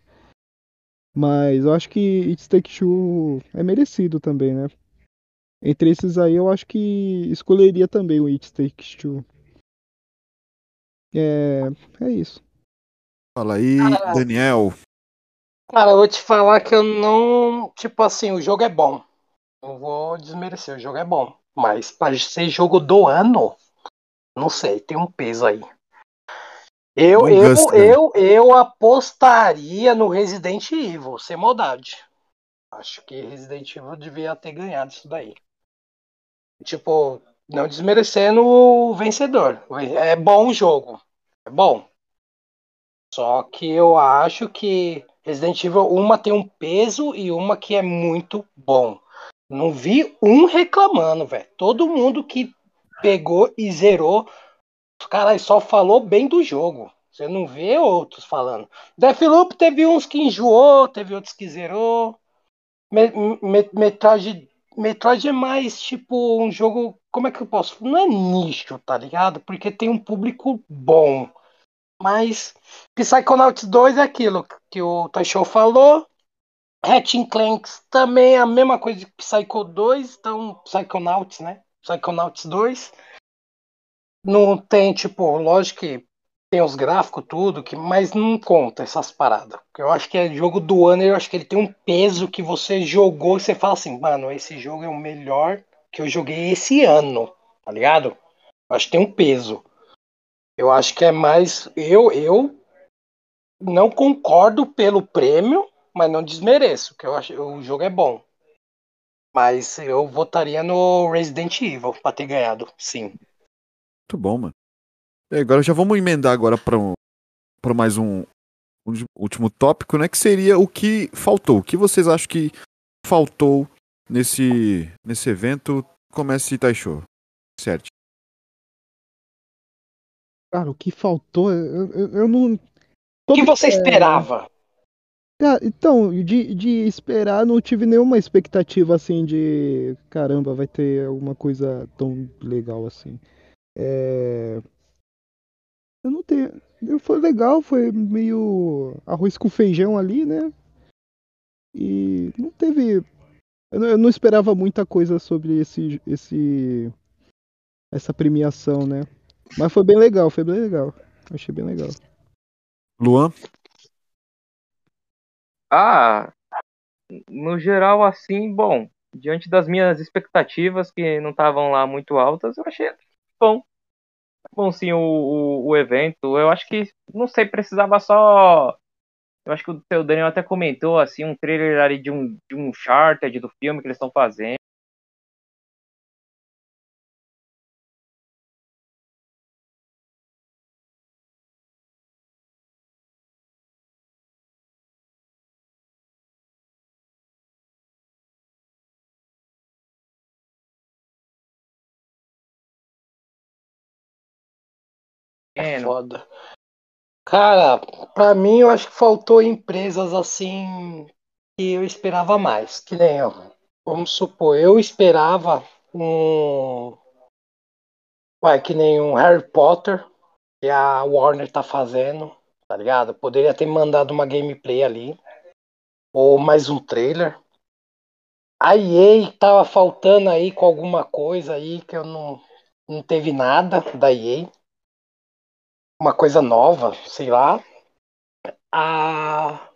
Mas eu acho que It's Take Two é merecido também, né? Entre esses aí, eu acho que escolheria também o It Takes Two. É, é isso. Fala aí, Ah. Daniel. Cara, eu vou te falar que eu não. Tipo assim, o jogo é bom. Não vou desmerecer, o jogo é bom. Mas pra ser jogo do ano, não sei, tem um peso aí. Eu, Bom eu, gosto, né? eu, eu apostaria no Resident Evil, sem maldade. Acho que Resident Evil devia ter ganhado isso daí. Tipo, não desmerecendo o vencedor. É bom o jogo. É bom. Só que eu acho que Resident Evil, uma tem um peso e uma que é muito bom. Não vi um reclamando, velho. Todo mundo que pegou e zerou, cara, só falou bem do jogo. Você não vê outros falando. Deathloop teve uns que enjoou, teve outros que zerou. Me- me- Metroid, é mais tipo um jogo. Como é que eu posso? Não é nicho, tá ligado? Porque tem um público bom. Mas Psychonauts 2 é aquilo que o Taisho falou. Hatching Clanks também é a mesma coisa de Psycho 2, então Psychonauts, né? Psychonauts 2. Não tem, tipo, lógico que tem os gráficos, tudo, que, mas não conta essas paradas. Eu acho que é jogo do ano, eu acho que ele tem um peso que você jogou e você fala assim, mano, esse jogo é o melhor que eu joguei esse ano, tá ligado? Eu acho que tem um peso. Eu acho que é mais. Eu, eu não concordo pelo prêmio, mas não desmereço, que eu acho o jogo é bom. Mas eu votaria no Resident Evil pra ter ganhado, sim. Muito bom, mano. E agora já vamos emendar agora para um, pra mais um, um último tópico, né? Que seria o que faltou. O que vocês acham que faltou nesse, nesse evento? Comece Taisho. Certo. Cara, o que faltou, eu, eu, eu não. O que você esperava? Cara, então, de, de esperar, não tive nenhuma expectativa assim de caramba, vai ter alguma coisa tão legal assim. É... Eu não tenho. Foi legal, foi meio arroz com feijão ali, né? E não teve. Eu não, eu não esperava muita coisa sobre esse, esse. essa premiação, né? Mas foi bem legal, foi bem legal. Achei bem legal. Luan? Ah, no geral, assim, bom, diante das minhas expectativas, que não estavam lá muito altas, eu achei bom. Bom, sim, o, o, o, evento. Eu acho que, não sei, precisava só. Eu acho que o seu Daniel até comentou, assim, um trailer ali de um, de um charter do filme que eles estão fazendo. Foda. Cara, pra mim eu acho que faltou empresas assim que eu esperava mais. Que nem eu. Vamos supor, eu esperava um. Ué, que nem um Harry Potter que a Warner tá fazendo, tá ligado? Poderia ter mandado uma gameplay ali. Ou mais um trailer. A EA tava faltando aí com alguma coisa aí que eu não. Não teve nada da EA uma coisa nova, sei lá. Ah,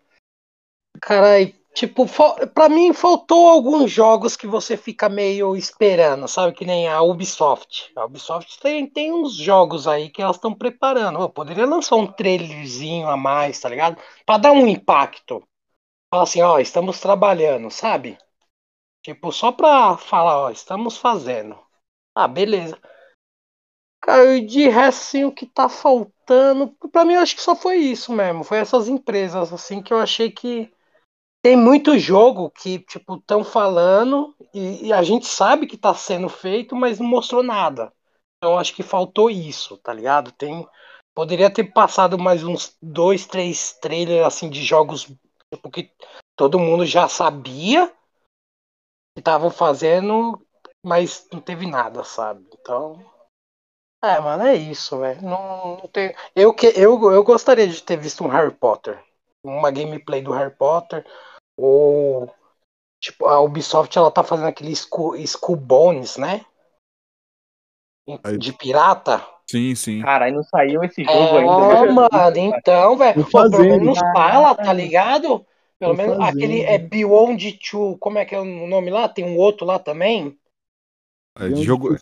cara, tipo, para mim faltou alguns jogos que você fica meio esperando, sabe? Que nem a Ubisoft. A Ubisoft tem, tem uns jogos aí que elas estão preparando. Eu poderia lançar um trailerzinho a mais, tá ligado? Para dar um impacto. Assim, ó, estamos trabalhando, sabe? Tipo, só pra falar, ó, estamos fazendo. Ah, beleza. Cara, de resto, assim, o que tá faltando. Pra mim, eu acho que só foi isso mesmo. Foi essas empresas, assim, que eu achei que. Tem muito jogo que, tipo, estão falando e, e, a gente sabe que tá sendo feito, mas não mostrou nada. Então, acho que faltou isso, tá ligado? Tem. Poderia ter passado mais uns dois, três trailers, assim, de jogos tipo, que todo mundo já sabia que estavam fazendo, mas não teve nada, sabe? Então. É, mano, é isso, velho. Não, não tem... eu, que, eu, eu gostaria de ter visto um Harry Potter. Uma gameplay do Harry Potter. Ou. Tipo, a Ubisoft ela tá fazendo aquele Skull Bones, né? De pirata. Sim, sim. Cara, aí não saiu esse jogo é, ainda. mano, então, velho. Pelo menos fala, tá ligado? Pelo menos aquele é Beyond Two. Como é que é o nome lá? Tem um outro lá também. É, jogo...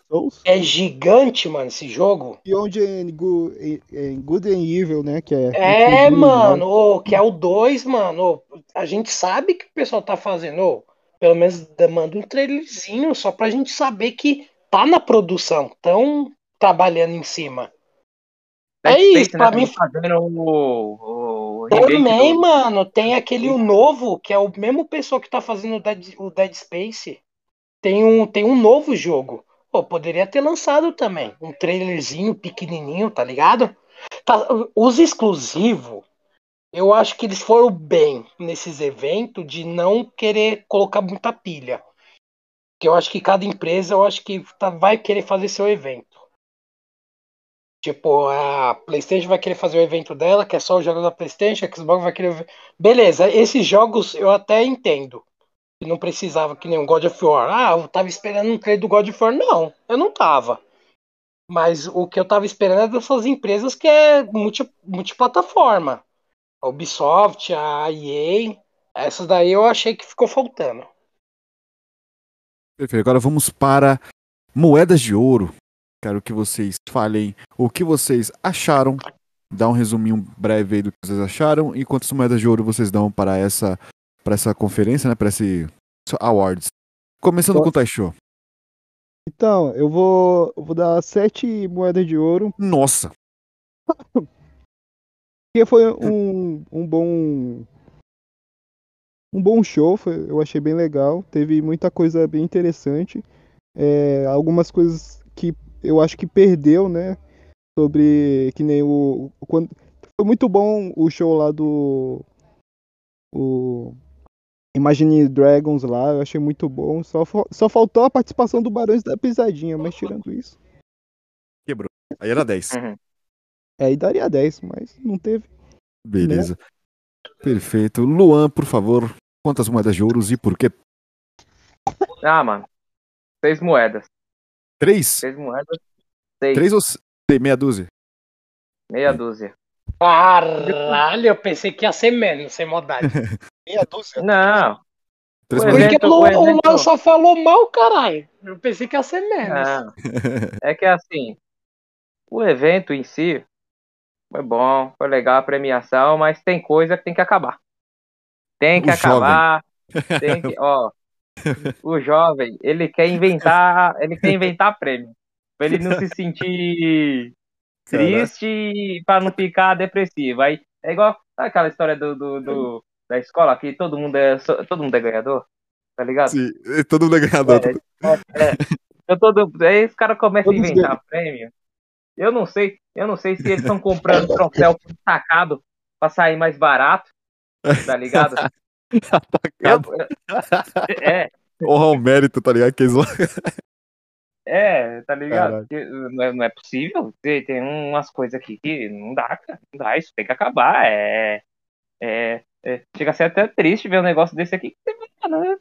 é gigante, mano, esse jogo. Beyond and Good, Good and Evil, né? Que é, é mano, oh, que é o 2, mano. Oh, a gente sabe que o pessoal tá fazendo. Oh, pelo menos manda um trailerzinho só pra gente saber que tá na produção, tão trabalhando em cima. É isso, pra né, mim. Fazendo o, o Também, do... mano, tem aquele o novo, que é o mesmo pessoal que tá fazendo o Dead, o Dead Space tem um, tem um novo jogo. Pô, poderia ter lançado também. Um trailerzinho pequenininho, tá ligado? Tá, os exclusivos, eu acho que eles foram bem nesses eventos de não querer colocar muita pilha. Que eu acho que cada empresa, eu acho que tá, vai querer fazer seu evento. Tipo, a PlayStation vai querer fazer o evento dela, que é só os jogos da PlayStation, a Xbox vai querer. Beleza, esses jogos eu até entendo não precisava, que nem um God of War. Ah, eu tava esperando um trailer do God of War. Não, eu não tava. Mas o que eu tava esperando é dessas empresas que é multi, multiplataforma. A Ubisoft, a EA, essas daí eu achei que ficou faltando. Perfeito. Agora vamos para moedas de ouro. Quero que vocês falem o que vocês acharam. Dá um resuminho breve aí do que vocês acharam e quantas moedas de ouro vocês dão para essa pra essa conferência, né? Pra esse Awards. Começando com o Taisho. Então, eu vou, eu vou dar sete moedas de ouro. Nossa! Porque foi um, um bom. Um bom show, foi, eu achei bem legal. Teve muita coisa bem interessante. É, algumas coisas que eu acho que perdeu, né? Sobre. Que nem o. Quando, foi muito bom o show lá do. O. Imagine Dragons lá, eu achei muito bom. Só, só faltou a participação do Barões da Pisadinha, mas tirando isso. Quebrou. Aí era 10. Uhum. É, aí daria 10, mas não teve. Beleza. Perfeito. Luan, por favor, quantas moedas de ouros e por quê? Ah, mano. Seis moedas. Três? Seis moedas. Seis. Três ou meia dúzia? Meia dúzia. Caralho, eu pensei que ia ser menos, sem maldade. Meia dúzia? Não. Porque evento- o, o Lu- o evento- Luan só falou mal, caralho. Eu pensei que ia ser menos. Não. É que assim, o evento em si foi bom, foi legal a premiação, mas tem coisa que tem que acabar. Tem que O acabar. Tem que, ó, o jovem, ele quer inventar, ele quer inventar prêmio. Pra ele não se sentir triste pra não ficar depressivo. Aí é igual aquela história do, do, do- da escola que todo mundo é todo mundo é ganhador, tá ligado? Sim, todo mundo é ganhador. É, eu todo, aí os caras começam a inventar prêmio. Eu não sei, eu não sei se eles estão comprando troféu sacado pra sair mais barato, tá ligado? Eu- é, Honra ao mérito, tá ligado? Que eles... é, tá ligado? Porque Não é, não é possível. Tem, tem umas coisas aqui que não dá, cara. Não dá, isso tem que acabar. É, é, é, chega a ser até triste ver um negócio desse aqui. Mano,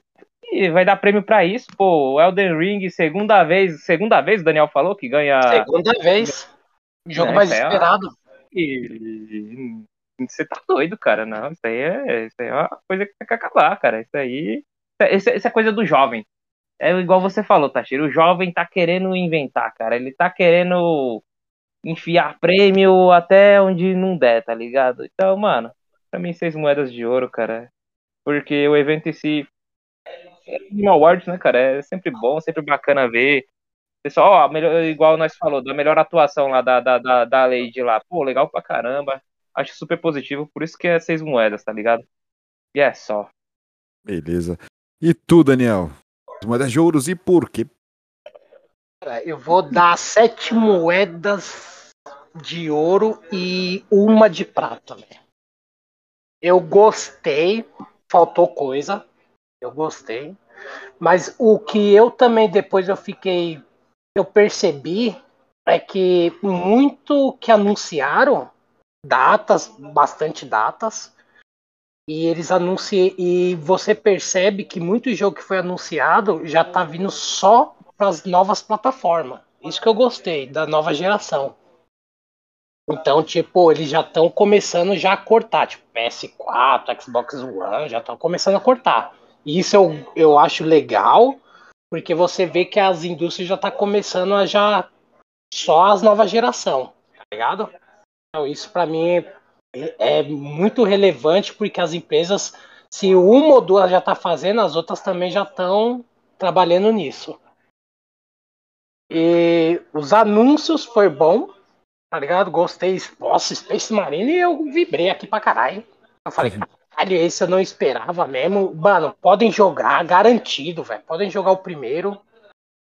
vai dar prêmio pra isso, pô. Elden Ring, segunda vez, segunda vez o Daniel falou que ganha. Segunda vez. O jogo É, mais ó. esperado. E- Você tá doido, cara. Não, isso aí é, isso aí é uma coisa que tem que acabar, cara. Isso aí. Isso, é- isso é coisa do jovem. É igual você falou, Tachiro. O jovem tá querendo inventar, cara. Ele tá querendo enfiar prêmio até onde não der, tá ligado? Então, mano, pra mim, seis moedas de ouro, cara. Porque o evento em si. No Awards, né, cara? É sempre bom, sempre bacana ver. Pessoal, ó, melhor, igual nós falou, da melhor atuação lá da, da, da, da Lady lá. Pô, legal pra caramba. Acho super positivo, por isso que é seis moedas, tá ligado? E é só. Beleza. E tu, Daniel? As moedas de ouros e por quê? Eu vou dar sete moedas de ouro e uma de prata, velho. Eu gostei, faltou coisa. Eu gostei. Mas o que eu também depois eu fiquei. Eu percebi é que muito que anunciaram datas, bastante datas. E eles anunciam. E você percebe que muito jogo que foi anunciado já tá vindo só para as novas plataformas. Isso que eu gostei, da nova geração. Então, tipo, eles já estão começando já a cortar, tipo, PS4, Xbox One, já estão começando a cortar. E isso eu, eu acho legal, porque você vê que as indústrias já estão começando a já só as novas geração, tá ligado? Então, isso para mim é, muito relevante, porque as empresas, se uma ou duas já tá fazendo, as outras também já estão trabalhando nisso. E os anúncios foi bom, tá ligado? Gostei. Nossa, Space Marine e eu vibrei aqui pra caralho. Eu falei, caralho, esse eu não esperava mesmo. Mano, podem jogar, garantido, velho. Podem jogar o primeiro.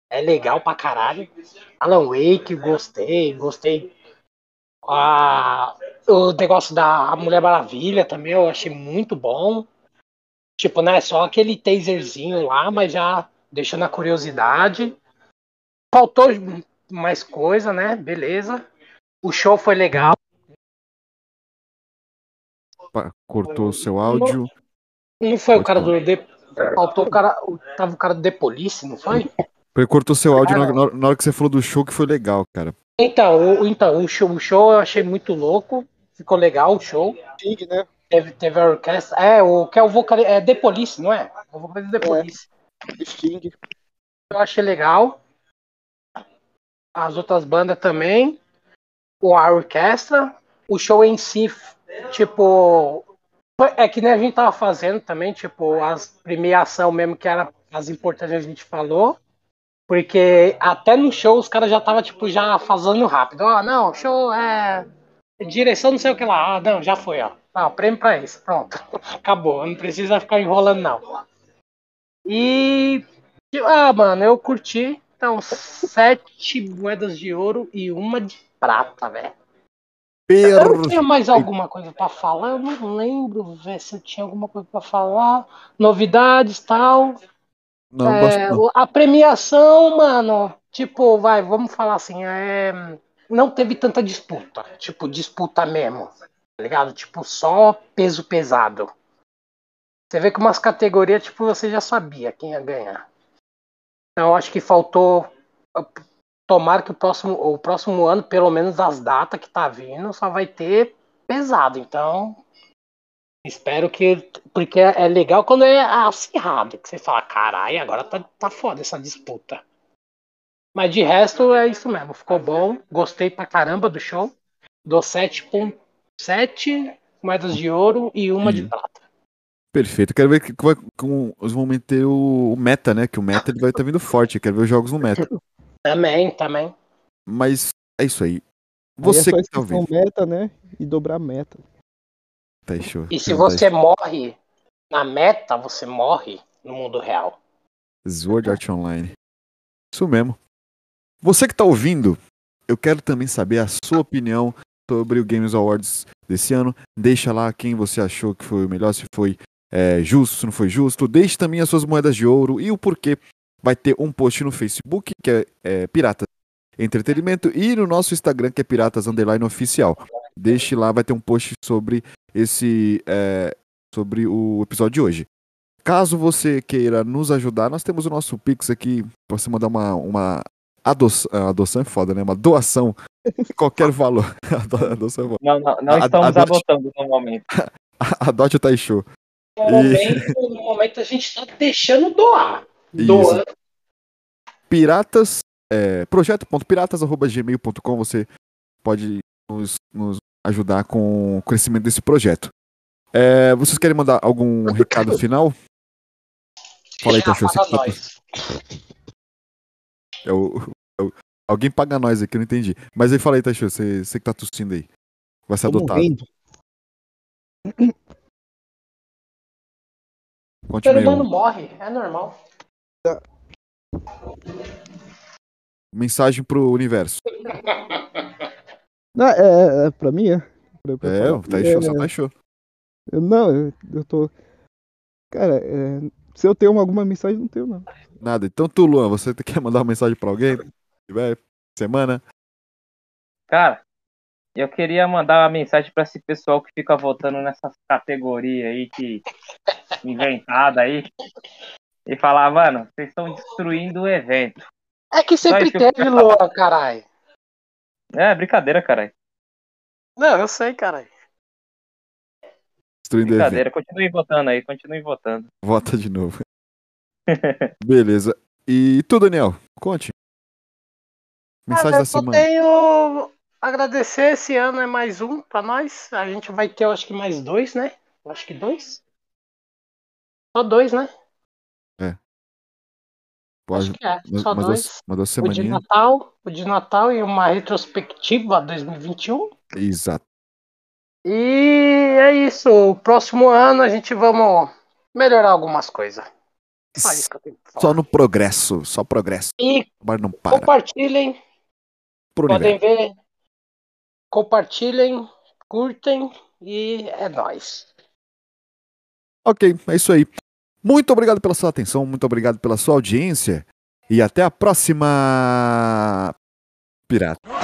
É legal pra caralho. Alan Wake, gostei, gostei. Ah, o negócio da Mulher Maravilha também eu achei muito bom. Tipo, né? Só aquele taserzinho lá, mas já deixando a curiosidade. Faltou mais coisa, né? Beleza. O show foi legal. Cortou o seu áudio. Não foi o cara do. The... Faltou o cara. Tava o cara do The Police, não foi? Cortou seu áudio na, na hora que você falou do show, que foi legal, cara. Então, o, então o, show, o show eu achei muito louco. Ficou legal o show. Sting, né? Teve, teve a orquestra. É, o que é o vocalista. É The Police, não é? O vocalista The É. Police. Sting. Eu achei legal. As outras bandas também. O a orquestra. O show em si, tipo. É que nem a gente tava fazendo também, tipo, as premiação mesmo, que era as importantes a gente falou. Porque até no show os caras já tava, tipo, já fazendo rápido. Ó, oh, não, show é. Direção não sei o que lá. Ah, não, já foi, ó. Ah, prêmio pra isso. Pronto. Acabou. Não precisa ficar enrolando, não. E. Ah, mano, eu curti. Então, sete moedas de ouro e uma de prata, velho. Eu tinha mais alguma coisa para falar? Eu não lembro, ver se eu tinha alguma coisa para falar. Novidades tal. Não, é, não. A premiação, mano, tipo, vai, vamos falar assim, é, não teve tanta disputa. Tipo, disputa mesmo. Tá ligado? Tipo, só peso pesado. Você vê que umas categorias, tipo, você já sabia quem ia ganhar. Então, acho que faltou tomara que o próximo, o próximo ano, pelo menos as datas que tá vindo, só vai ter pesado. Então, espero que. Porque é legal quando é acirrado, que você fala, caralho, agora tá, tá foda essa disputa. Mas de resto é isso mesmo, ficou bom. Gostei pra caramba do show. Dou 7.7 moedas de ouro e uma de prata. Perfeito. Quero ver que, como vão meter o meta, né? Que o meta ele vai estar tá vindo forte. Quero ver os jogos no meta. Também, também. Mas é isso aí. Você aí é que tá ouvindo. meta, né? E dobrar meta. E se você morre na meta, você morre no mundo real. Sword Art Online. Isso mesmo. Você que tá ouvindo, eu quero também saber a sua opinião sobre o Games Awards desse ano. Deixa lá quem você achou que foi o melhor, se foi é, justo, se não foi justo. Deixe também as suas moedas de ouro e o porquê vai ter um post no Facebook, que é, é Piratas Entretenimento, e no nosso Instagram, que é Piratas Underline Oficial. Deixe lá, vai ter um post sobre esse. É, sobre o episódio de hoje. Caso você queira nos ajudar, nós temos o nosso Pix aqui, pra você mandar uma, uma adoção, adoção é foda, né? Uma doação, qualquer valor. adoção é Não, não, não estamos adotando no momento. Adote o Taisho. No, e... momento, no momento a gente está deixando doar. Doando. Piratas, é, projeto.piratas.gmail.com você pode nos, nos, ajudar com o crescimento desse projeto. É, vocês querem mandar algum recado final? Fala aí, Tachô. É o, é o, alguém paga nós aqui, eu não entendi. Mas aí fala aí, Tachô, você, você que tá tossindo aí. Vai ser Tô adotado. Morrendo. O ser humano morre, é normal. Mensagem pro universo. Não, é, é, é pra mim, é. Pra, pra é, tá show, é, só tá show. Eu, não, eu, eu tô. Cara, é, se eu tenho alguma mensagem, não tenho, não. Nada. Então, tu, Luan, você quer mandar uma mensagem pra alguém? Tiver semana? Cara, eu queria mandar uma mensagem para esse pessoal que fica votando nessas categorias aí que inventada aí e falar, mano, vocês estão destruindo o evento. É que sempre teve, Luan, caralho. É, brincadeira, caralho. Não, eu sei, caralho. Brincadeira, continue votando aí, continue votando. Vota de novo. Beleza. E tu, Daniel, conte. Mensagem da semana. Eu tenho agradecer esse ano é mais um para nós. A gente vai ter, eu acho que mais dois, né? Eu acho que dois. Só dois, né? Pode. Acho que é, só dois. uma o de Natal, o de Natal e uma retrospectiva 2021. Exato. E é isso. O próximo ano a gente vamos melhorar algumas coisas. Só, isso que eu tenho que falar. só no progresso, só progresso. E não para. compartilhem. Podem ver compartilhem, curtem e é nóis. Ok, é isso aí. Muito obrigado pela sua atenção, muito obrigado pela sua audiência e até a próxima. Pirata.